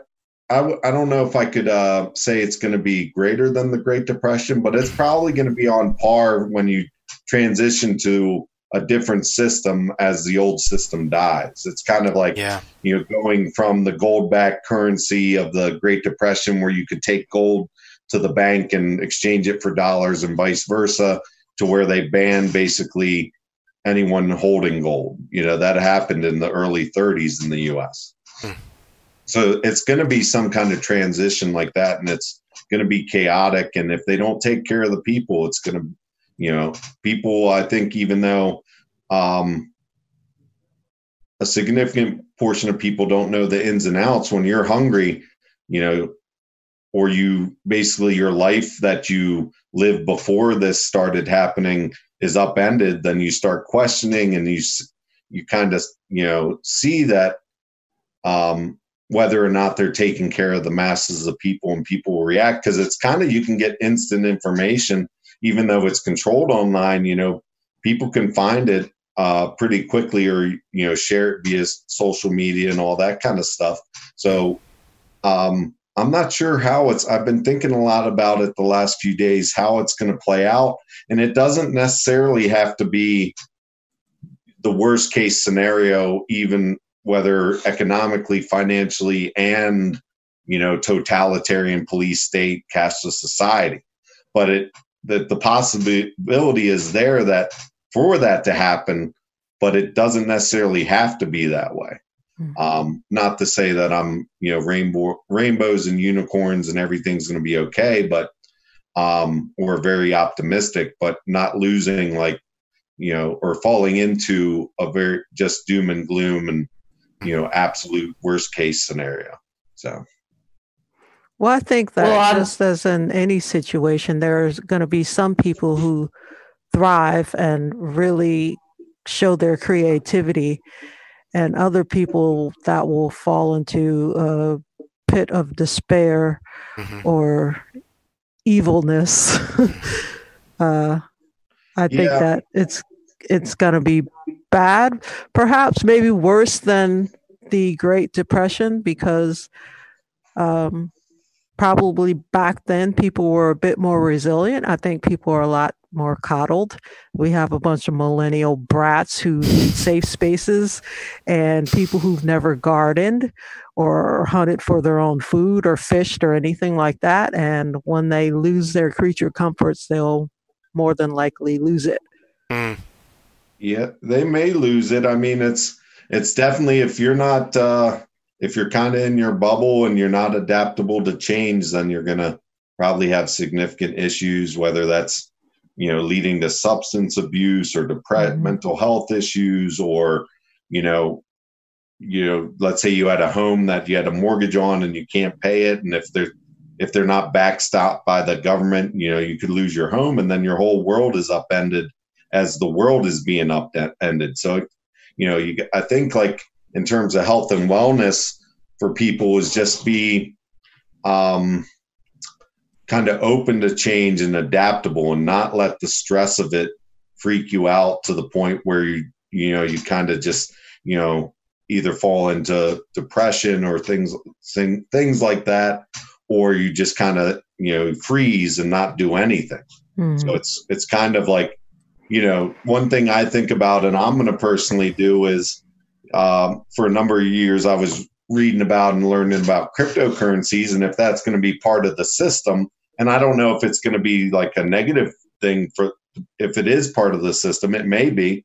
I w- I don't know if I could uh, say it's going to be greater than the Great Depression, but it's probably going to be on par when you transition to a different system as the old system dies. It's kind of like yeah. you know going from the gold backed currency of the Great Depression where you could take gold to the bank and exchange it for dollars and vice versa to where they banned basically anyone holding gold. You know, that happened in the early 30s in the US. Hmm. So it's going to be some kind of transition like that, and it's going to be chaotic. And if they don't take care of the people, it's going to, you know, people. I think even though um, a significant portion of people don't know the ins and outs, when you're hungry, you know, or you basically your life that you lived before this started happening is upended, then you start questioning and you you kind of you know see that um, whether or not they're taking care of the masses of people and people will react because it's kind of you can get instant information even though it's controlled online you know people can find it uh, pretty quickly or you know share it via social media and all that kind of stuff. So um, i'm not sure how it's i've been thinking a lot about it the last few days how it's going to play out and it doesn't necessarily have to be the worst case scenario even whether economically, financially, and you know, totalitarian police state, cashless society. But it that the possibility is there that for that to happen, but it doesn't necessarily have to be that way. Mm-hmm. Um, not to say that I'm, you know, rainbow rainbows and unicorns and everything's going to be okay, but um, we're very optimistic, but not losing like, you know, or falling into a very just doom and gloom and you know absolute worst case scenario so well i think that well, just as in any situation there's going to be some people who thrive and really show their creativity and other people that will fall into a pit of despair mm-hmm. or evilness [laughs] uh, i think yeah. that it's it's going to be bad, perhaps maybe worse than the Great Depression because um, probably back then people were a bit more resilient. I think people are a lot more coddled. We have a bunch of millennial brats who need safe spaces and people who've never gardened or hunted for their own food or fished or anything like that. And when they lose their creature comforts, they'll more than likely lose it. Mm. Yeah, they may lose it. I mean, it's it's definitely if you're not uh, if you're kind of in your bubble and you're not adaptable to change, then you're gonna probably have significant issues, whether that's you know leading to substance abuse or depression, mm-hmm. mental health issues, or you know you know, let's say you had a home that you had a mortgage on and you can't pay it, and if they're if they're not backstopped by the government, you know, you could lose your home, and then your whole world is upended as the world is being upended. So, you know, you I think like in terms of health and wellness for people is just be um, kind of open to change and adaptable, and not let the stress of it freak you out to the point where you you know you kind of just you know either fall into depression or things things like that or you just kind of you know freeze and not do anything mm. so it's it's kind of like you know one thing i think about and i'm going to personally do is um, for a number of years i was reading about and learning about cryptocurrencies and if that's going to be part of the system and i don't know if it's going to be like a negative thing for if it is part of the system it may be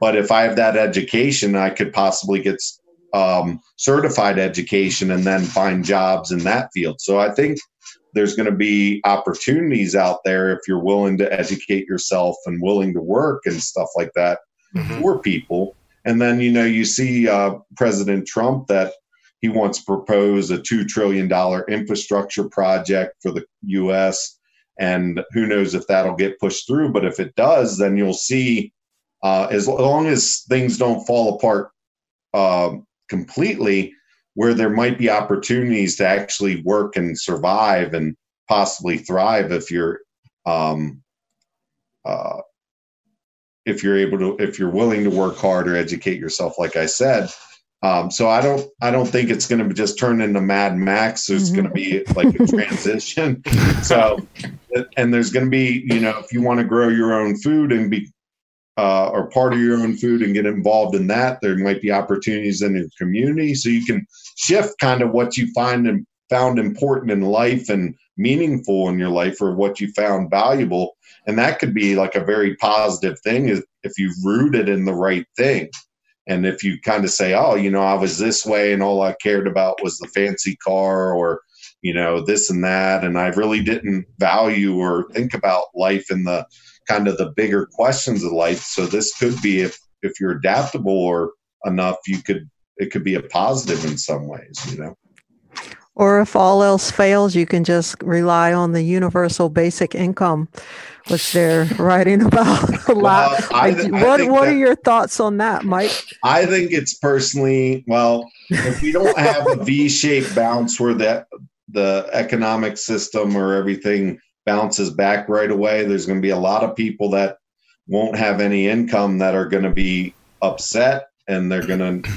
but if I have that education, I could possibly get um, certified education and then find jobs in that field. So I think there's going to be opportunities out there if you're willing to educate yourself and willing to work and stuff like that mm-hmm. for people. And then, you know, you see uh, President Trump that he wants to propose a $2 trillion infrastructure project for the U.S. And who knows if that'll get pushed through. But if it does, then you'll see uh, as long as things don't fall apart uh, completely, where there might be opportunities to actually work and survive and possibly thrive if you're um, uh, if you're able to if you're willing to work hard or educate yourself like i said um, so i don't i don't think it's going to just turn into mad max there's mm-hmm. going to be like a transition [laughs] so and there's going to be you know if you want to grow your own food and be uh, or part of your own food and get involved in that. There might be opportunities in your community, so you can shift kind of what you find and found important in life and meaningful in your life, or what you found valuable, and that could be like a very positive thing if, if you root it in the right thing. And if you kind of say, oh, you know, I was this way and all I cared about was the fancy car or, you know, this and that. And I really didn't value or think about life in the kind of the bigger questions of life. So this could be if if you're adaptable or enough, you could it could be a positive in some ways, you know. Or if all else fails, you can just rely on the universal basic income, which they're [laughs] writing about a lot. Well, I th- what what that, are your thoughts on that, Mike? I think it's personally well, if we don't have a V-shaped bounce where that the economic system or everything bounces back right away. There's going to be a lot of people that won't have any income that are going to be upset and they're going to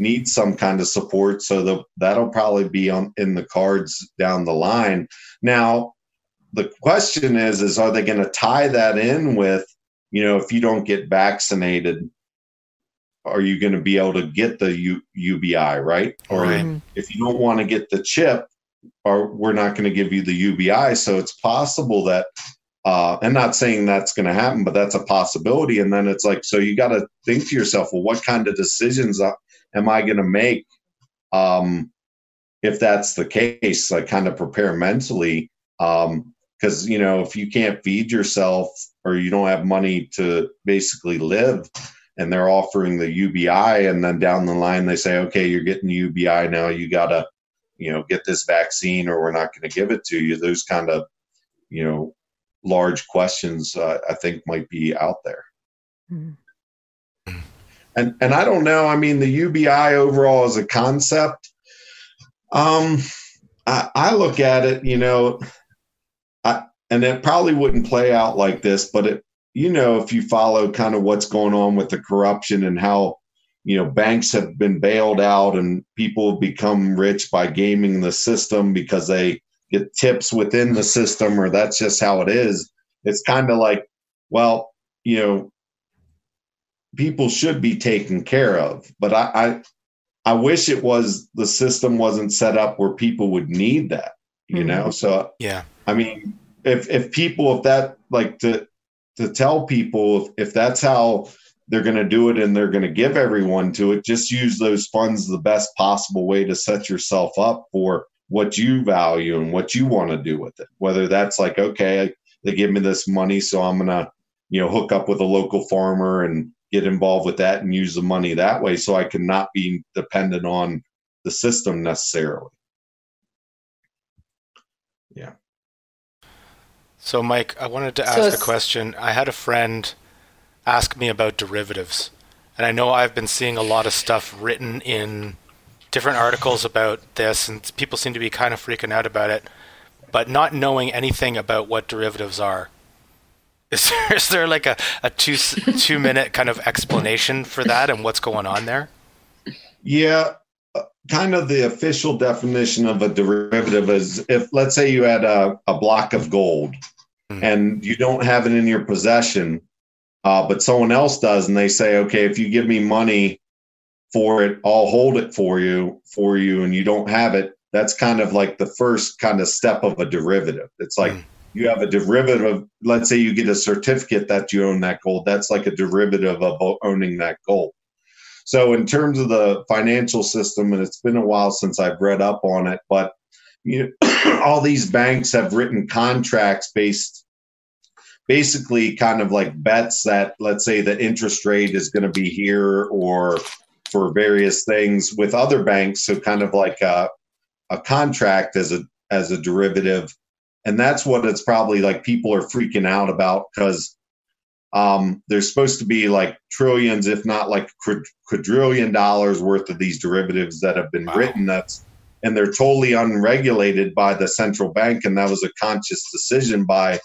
need some kind of support. So the, that'll probably be on in the cards down the line. Now, the question is, is are they going to tie that in with, you know, if you don't get vaccinated, are you going to be able to get the U, UBI, right? Or right. if you don't want to get the chip, or we're not going to give you the UBI. So it's possible that, uh, I'm not saying that's going to happen, but that's a possibility. And then it's like, so you got to think to yourself, well, what kind of decisions am I going to make um, if that's the case? Like, kind of prepare mentally. Because, um, you know, if you can't feed yourself or you don't have money to basically live, and they're offering the UBI, and then down the line they say, okay, you're getting UBI now, you got to you know, get this vaccine or we're not going to give it to you. Those kind of, you know, large questions uh, I think might be out there. Mm-hmm. And and I don't know. I mean, the UBI overall as a concept, um, I, I look at it, you know, I, and it probably wouldn't play out like this, but it, you know, if you follow kind of what's going on with the corruption and how you know banks have been bailed out and people have become rich by gaming the system because they get tips within the system or that's just how it is it's kind of like well you know people should be taken care of but I, I i wish it was the system wasn't set up where people would need that you mm-hmm. know so yeah i mean if if people if that like to to tell people if, if that's how they're going to do it and they're going to give everyone to it. Just use those funds the best possible way to set yourself up for what you value and what you want to do with it. Whether that's like, okay, they give me this money, so I'm going to, you know, hook up with a local farmer and get involved with that and use the money that way so I can not be dependent on the system necessarily. Yeah. So, Mike, I wanted to ask so a question. I had a friend ask me about derivatives. And I know I've been seeing a lot of stuff written in different articles about this, and people seem to be kind of freaking out about it, but not knowing anything about what derivatives are. Is there, [laughs] is there like a, a two two minute kind of explanation for that and what's going on there? Yeah, uh, kind of the official definition of a derivative is if let's say you had a, a block of gold mm-hmm. and you don't have it in your possession uh, but someone else does, and they say, okay, if you give me money for it, I'll hold it for you for you, and you don't have it. That's kind of like the first kind of step of a derivative. It's like mm. You have a derivative. Let's say you get a certificate that you own that gold. That's like a derivative of owning that gold. So, in terms of the financial system, and it's been a while since I've read up on it, but you know, [clears throat] all these banks have written contracts based basically kind of like bets that let's say the interest rate is going to be here or for various things with other banks so kind of like a, a contract as a as a derivative and that's what it's probably like people are freaking out about because um, there's supposed to be like trillions if not like quadrillion dollars worth of these derivatives that have been wow. written that's and they're totally unregulated by the central bank and that was a conscious decision by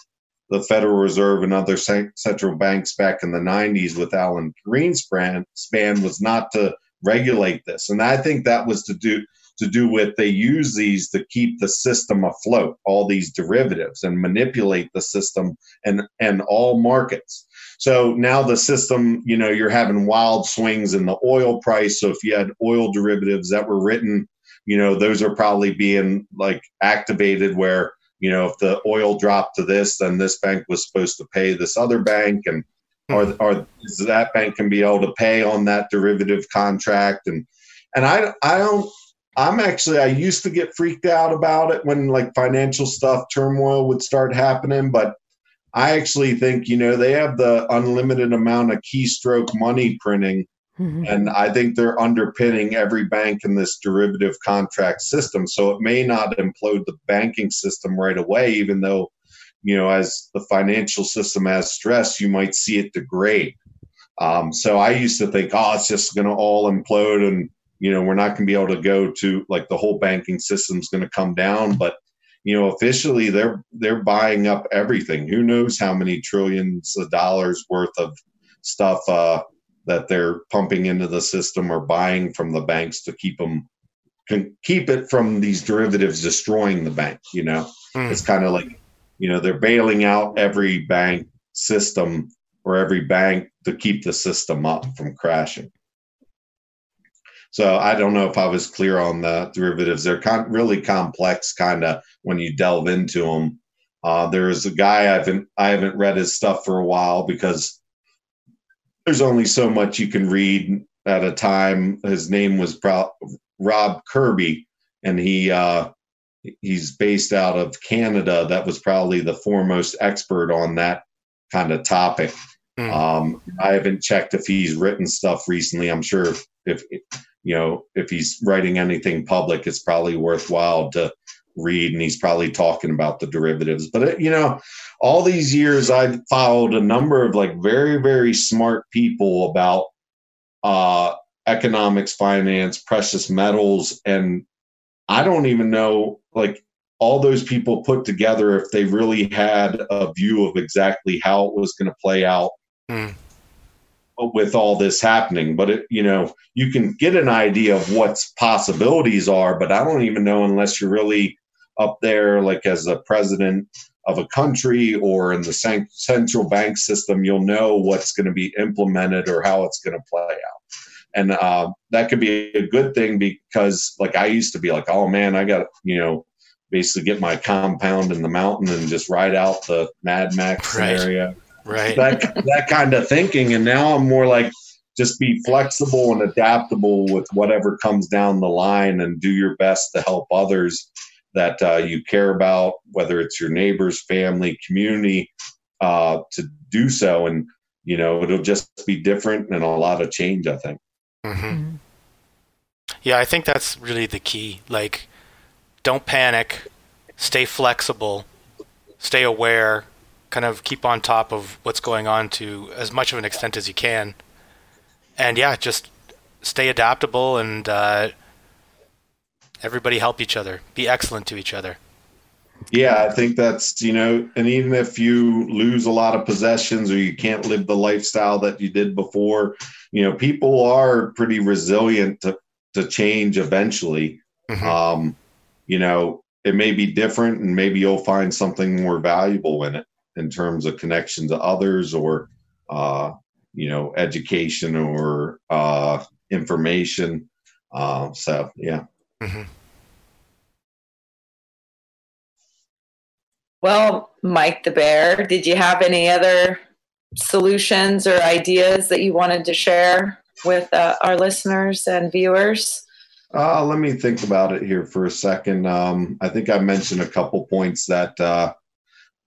the Federal Reserve and other central banks back in the 90s with Alan Greenspan span was not to regulate this. And I think that was to do to do with they use these to keep the system afloat, all these derivatives and manipulate the system and and all markets. So now the system, you know, you're having wild swings in the oil price. So if you had oil derivatives that were written, you know, those are probably being like activated where you know, if the oil dropped to this, then this bank was supposed to pay this other bank, and or hmm. or that bank can be able to pay on that derivative contract, and and I I don't. I'm actually I used to get freaked out about it when like financial stuff turmoil would start happening, but I actually think you know they have the unlimited amount of keystroke money printing Mm-hmm. And I think they're underpinning every bank in this derivative contract system. So it may not implode the banking system right away, even though, you know, as the financial system has stress, you might see it degrade. Um, so I used to think, oh, it's just going to all implode and, you know, we're not going to be able to go to like the whole banking system's going to come down. But, you know, officially they're they're buying up everything. Who knows how many trillions of dollars worth of stuff uh, that they're pumping into the system or buying from the banks to keep them can keep it from these derivatives destroying the bank you know mm. it's kind of like you know they're bailing out every bank system or every bank to keep the system up from crashing so i don't know if i was clear on the derivatives they're con- really complex kind of when you delve into them uh, there's a guy i haven't i haven't read his stuff for a while because there's only so much you can read at a time. His name was Pro- Rob Kirby, and he uh, he's based out of Canada. That was probably the foremost expert on that kind of topic. Mm. Um, I haven't checked if he's written stuff recently. I'm sure if, if you know if he's writing anything public, it's probably worthwhile to read, and he's probably talking about the derivatives. But it, you know, all these years I've followed a number of like very very smart people about uh, economics, finance, precious metals, and I don't even know like all those people put together if they really had a view of exactly how it was going to play out. Mm. With all this happening. But it, you know, you can get an idea of what's possibilities are, but I don't even know unless you're really up there, like as a president of a country or in the central bank system, you'll know what's going to be implemented or how it's going to play out. And uh, that could be a good thing because, like, I used to be like, oh man, I got, you know, basically get my compound in the mountain and just ride out the Mad Max Right. scenario Right. that that kind of thinking. And now i'm more like just be flexible and adaptable with whatever comes down the line and do your best to help others that uh, you care about whether it's your neighbors family community uh, to do so. And you know it'll just be different and a lot of change i think. Hmm Yeah, I think that's really the key. Like, don't panic, stay flexible, stay aware, kind of keep on top of what's going on to as much of an extent as you can. And yeah, just stay adaptable and uh, everybody help each other. Be excellent to each other. Yeah, I think that's, you know, and even if you lose a lot of possessions or you can't live the lifestyle that you did before, you know, people are pretty resilient to, to change eventually. Mhm. Um, you know, it may be different and maybe you'll find something more valuable in it in terms of connection to others or, uh, you know, education or uh, information. Uh, so, yeah. Mhm. Well, Mike the Bear, did you have any other solutions or ideas that you wanted to share with uh, our listeners and viewers? Uh, let me think about it here for a second. Um, I think I mentioned a couple points that uh,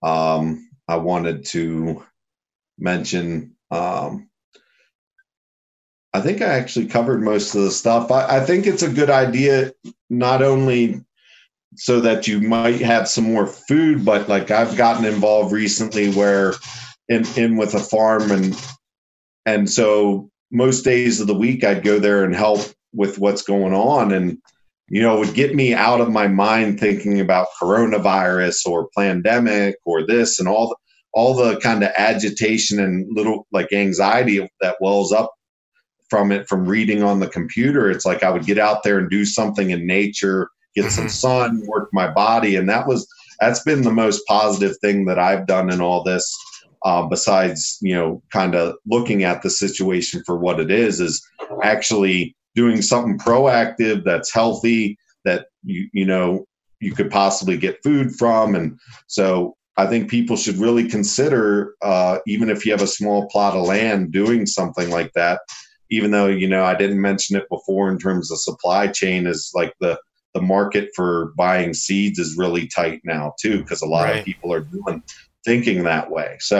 um, I wanted to mention. Um, I think I actually covered most of the stuff. I, I think it's a good idea, not only so that you might have some more food, but like I've gotten involved recently where in, in with a farm and and so most days of the week I'd go there and help with what's going on and you know it would get me out of my mind thinking about coronavirus or pandemic or this and all the, all the kind of agitation and little like anxiety that wells up from it from reading on the computer it's like I would get out there and do something in nature get some Mhm. sun work my body and that was that's been the most positive thing that I've done in all this uh, besides you know kind of looking at the situation for what it is is actually doing something proactive that's healthy that you you know you could possibly get food from. And so i think people should really consider uh, even if you have a small plot of land doing something like that. Even though you know i didn't mention it before in terms of supply chain is like the the market for buying seeds is really tight now too because a lot Right. of people are doing thinking that way. So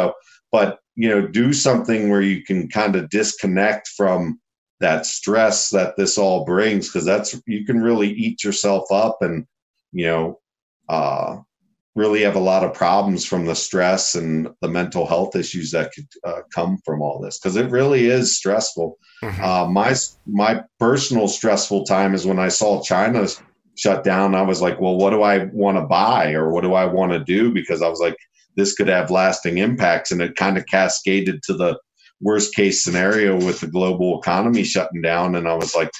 but you know do something where you can kind of disconnect from that stress that this all brings because that's you can really eat yourself up and you know uh really have a lot of problems from the stress and the mental health issues that could uh, come from all this because it really is stressful Mhm. uh, my my personal stressful time is when I saw China shut down. I was like, well, what do I want to buy or what do I want to do? Because I was like, this could have lasting impacts, and it kind of cascaded to the worst case scenario with the global economy shutting down. And I was like,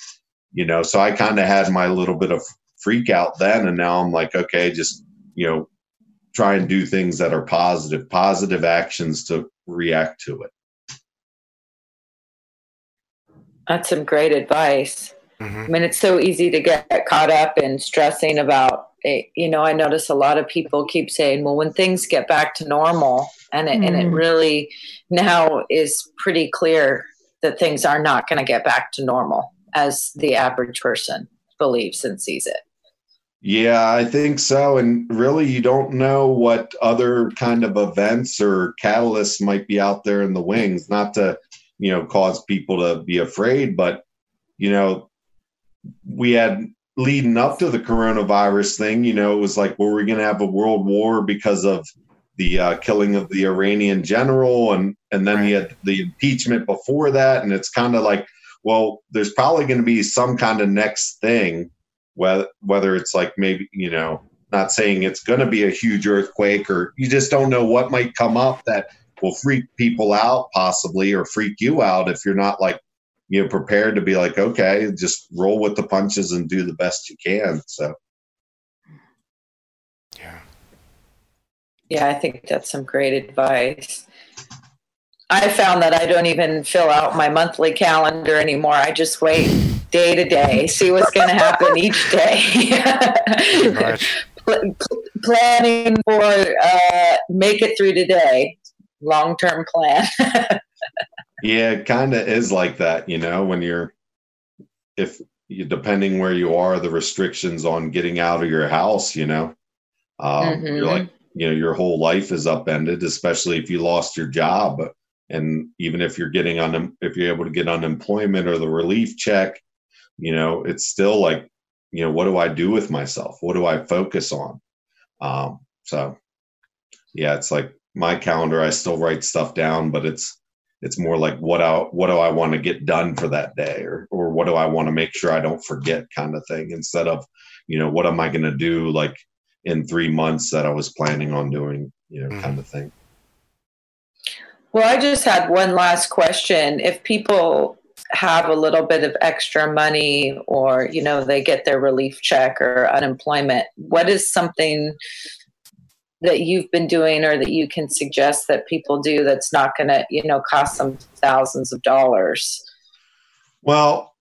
you know, so I kind of had my little bit of freak out then, and now I'm like, okay, just you know, try and do things that are positive, positive actions to react to it. That's some great advice. Mhm. I mean, it's so easy to get caught up in stressing about it. You know, I notice a lot of people keep saying, well, when things get back to normal, and it, and it Mm. really now is pretty clear that things are not going to get back to normal as the average person believes and sees it. Yeah, I think so. And really, you don't know what other kind of events or catalysts might be out there in the wings, not to, you know, cause people to be afraid, but, you know, we had leading up to the coronavirus thing, you know, it was like, were we going to have a world war because of the uh, killing of the Iranian general? And, and then you had the impeachment before that. And it's kind of like, well, there's probably going to be some kind of next thing whether whether it's like maybe you know not saying it's going to be a huge earthquake or you just don't know what might come up that will freak people out possibly or freak you out if you're not like you know prepared to be like okay just roll with the punches and do the best you can so Yeah. Yeah, I think that's some great advice. I found that I don't even fill out my monthly calendar anymore. I just wait day to day, see what's going to happen each day. Right. [laughs] Pl- pl- Planning for uh, make it through today, long term plan. [laughs] yeah it kind of is like that you know when you're if you depending where you are the restrictions on getting out of your house you know? Um, Mhm. you're like you know your whole life is upended especially if you lost your job and even if you're getting on if you're able to get unemployment or the relief check you know it's still like you know what do i do with myself? What do i focus on? Um, so yeah it's like my calendar i still write stuff down but it's it's more like what I what do I want to get done for that day or or what do I want to make sure I don't forget kind of thing instead of you know what am I going to do like in 3 months that I was planning on doing you know Mhm. kind of thing Well, I just had one last question. If people have a little bit of extra money or, you know, they get their relief check or unemployment, what is something that you've been doing or that you can suggest that people do that's not going to, you know, cost them thousands of dollars? Well,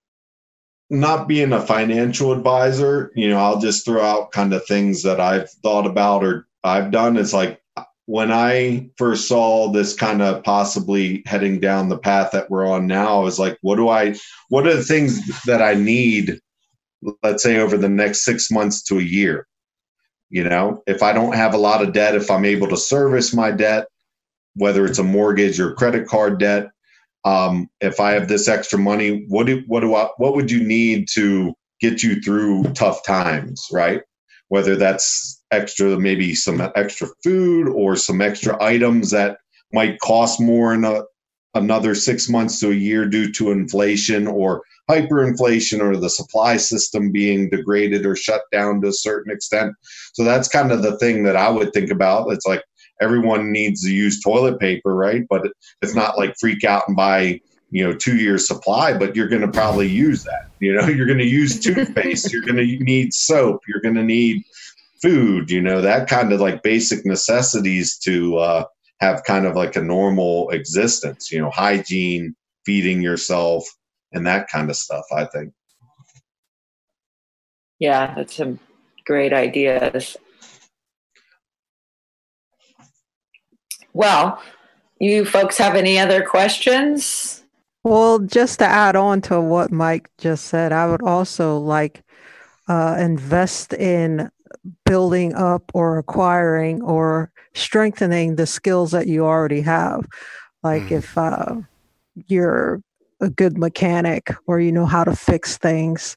not being a financial advisor, you know, I'll just throw out kind of things that I've thought about or I've done. It's like when I first saw this kind of possibly heading down the path that we're on now, I was like, what do I, what are the things that I need, let's say over the next six months to a year? You know, if I don't have a lot of debt, if I'm able to service my debt, whether it's a mortgage or credit card debt, um, if I have this extra money, what do what do I what would you need to get you through tough times, right? Whether that's extra, maybe some extra food or some extra items that might cost more in a, another six months to a year due to inflation or hyperinflation or the supply system being degraded or shut down to a certain extent. So that's kind of the thing that I would think about. It's like everyone needs to use toilet paper, right? But it's not like freak out and buy you know two years supply but you're going to probably use that you know [laughs] you're going to use toothpaste you're going to need soap you're going to need food you know that kind of like basic necessities to uh, have kind of like a normal existence you know hygiene feeding yourself and that kind of stuff i think Yeah, that's some great ideas. Well, you folks have any other questions? Well, just to add on to what Mike just said, I would also like uh, invest in building up or acquiring or strengthening the skills that you already have. Like Mm. if uh, you're a good mechanic or you know how to fix things,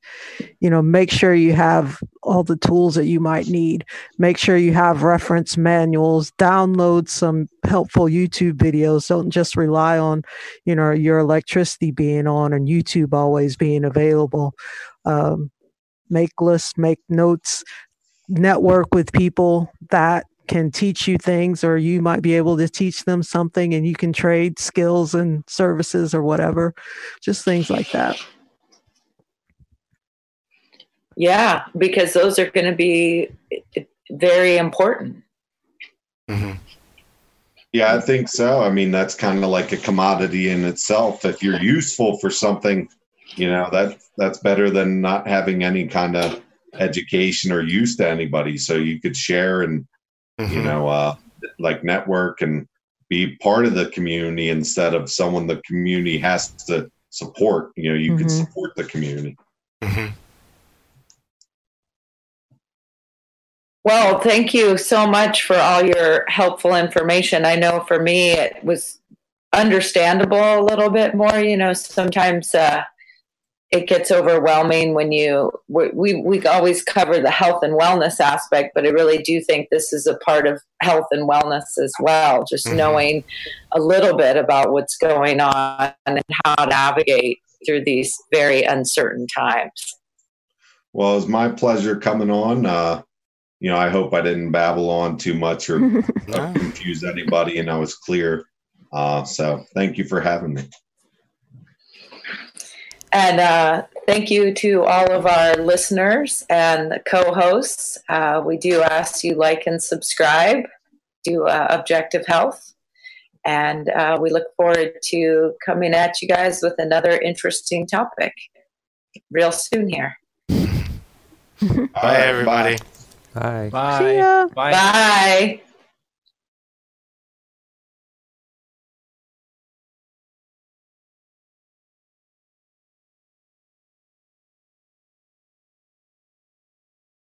you know, make sure you have all the tools that you might need. Make sure you have reference manuals, download some helpful YouTube videos. Don't just rely on, you know, your electricity being on and YouTube always being available. Um, make lists, make notes, network with people that can teach you things, or you might be able to teach them something and you can trade skills and services or whatever. Just things like that. Yeah, because those are going to be very important. hmm yeah i think so i mean that's kind of like a commodity in itself if you're useful for something you know that that's better than not having any kind of education or use to anybody so you could share and you know uh like network and be part of the community instead of someone the community has to support you know you could Mhm. support the community hmm Well, thank you so much for all your helpful information. I know for me it was understandable a little bit more. You know, sometimes uh, it gets overwhelming when you we, we we always cover the health and wellness aspect, but I really do think this is a part of health and wellness as well. Just Mhm. knowing a little bit about what's going on and how to navigate through these very uncertain times. well it's my pleasure coming on uh you know i hope i didn't babble on too much or [laughs] confuse anybody and I was clear. Uh, so thank you for having me. And uh, thank you to all of our listeners and co-hosts. Uh, we do ask you like and subscribe to uh, Objective Health, and uh, we look forward to coming at you guys with another interesting topic real soon here. Bye, everybody. Bye. Bye. Bye. ya. Bye. Bye.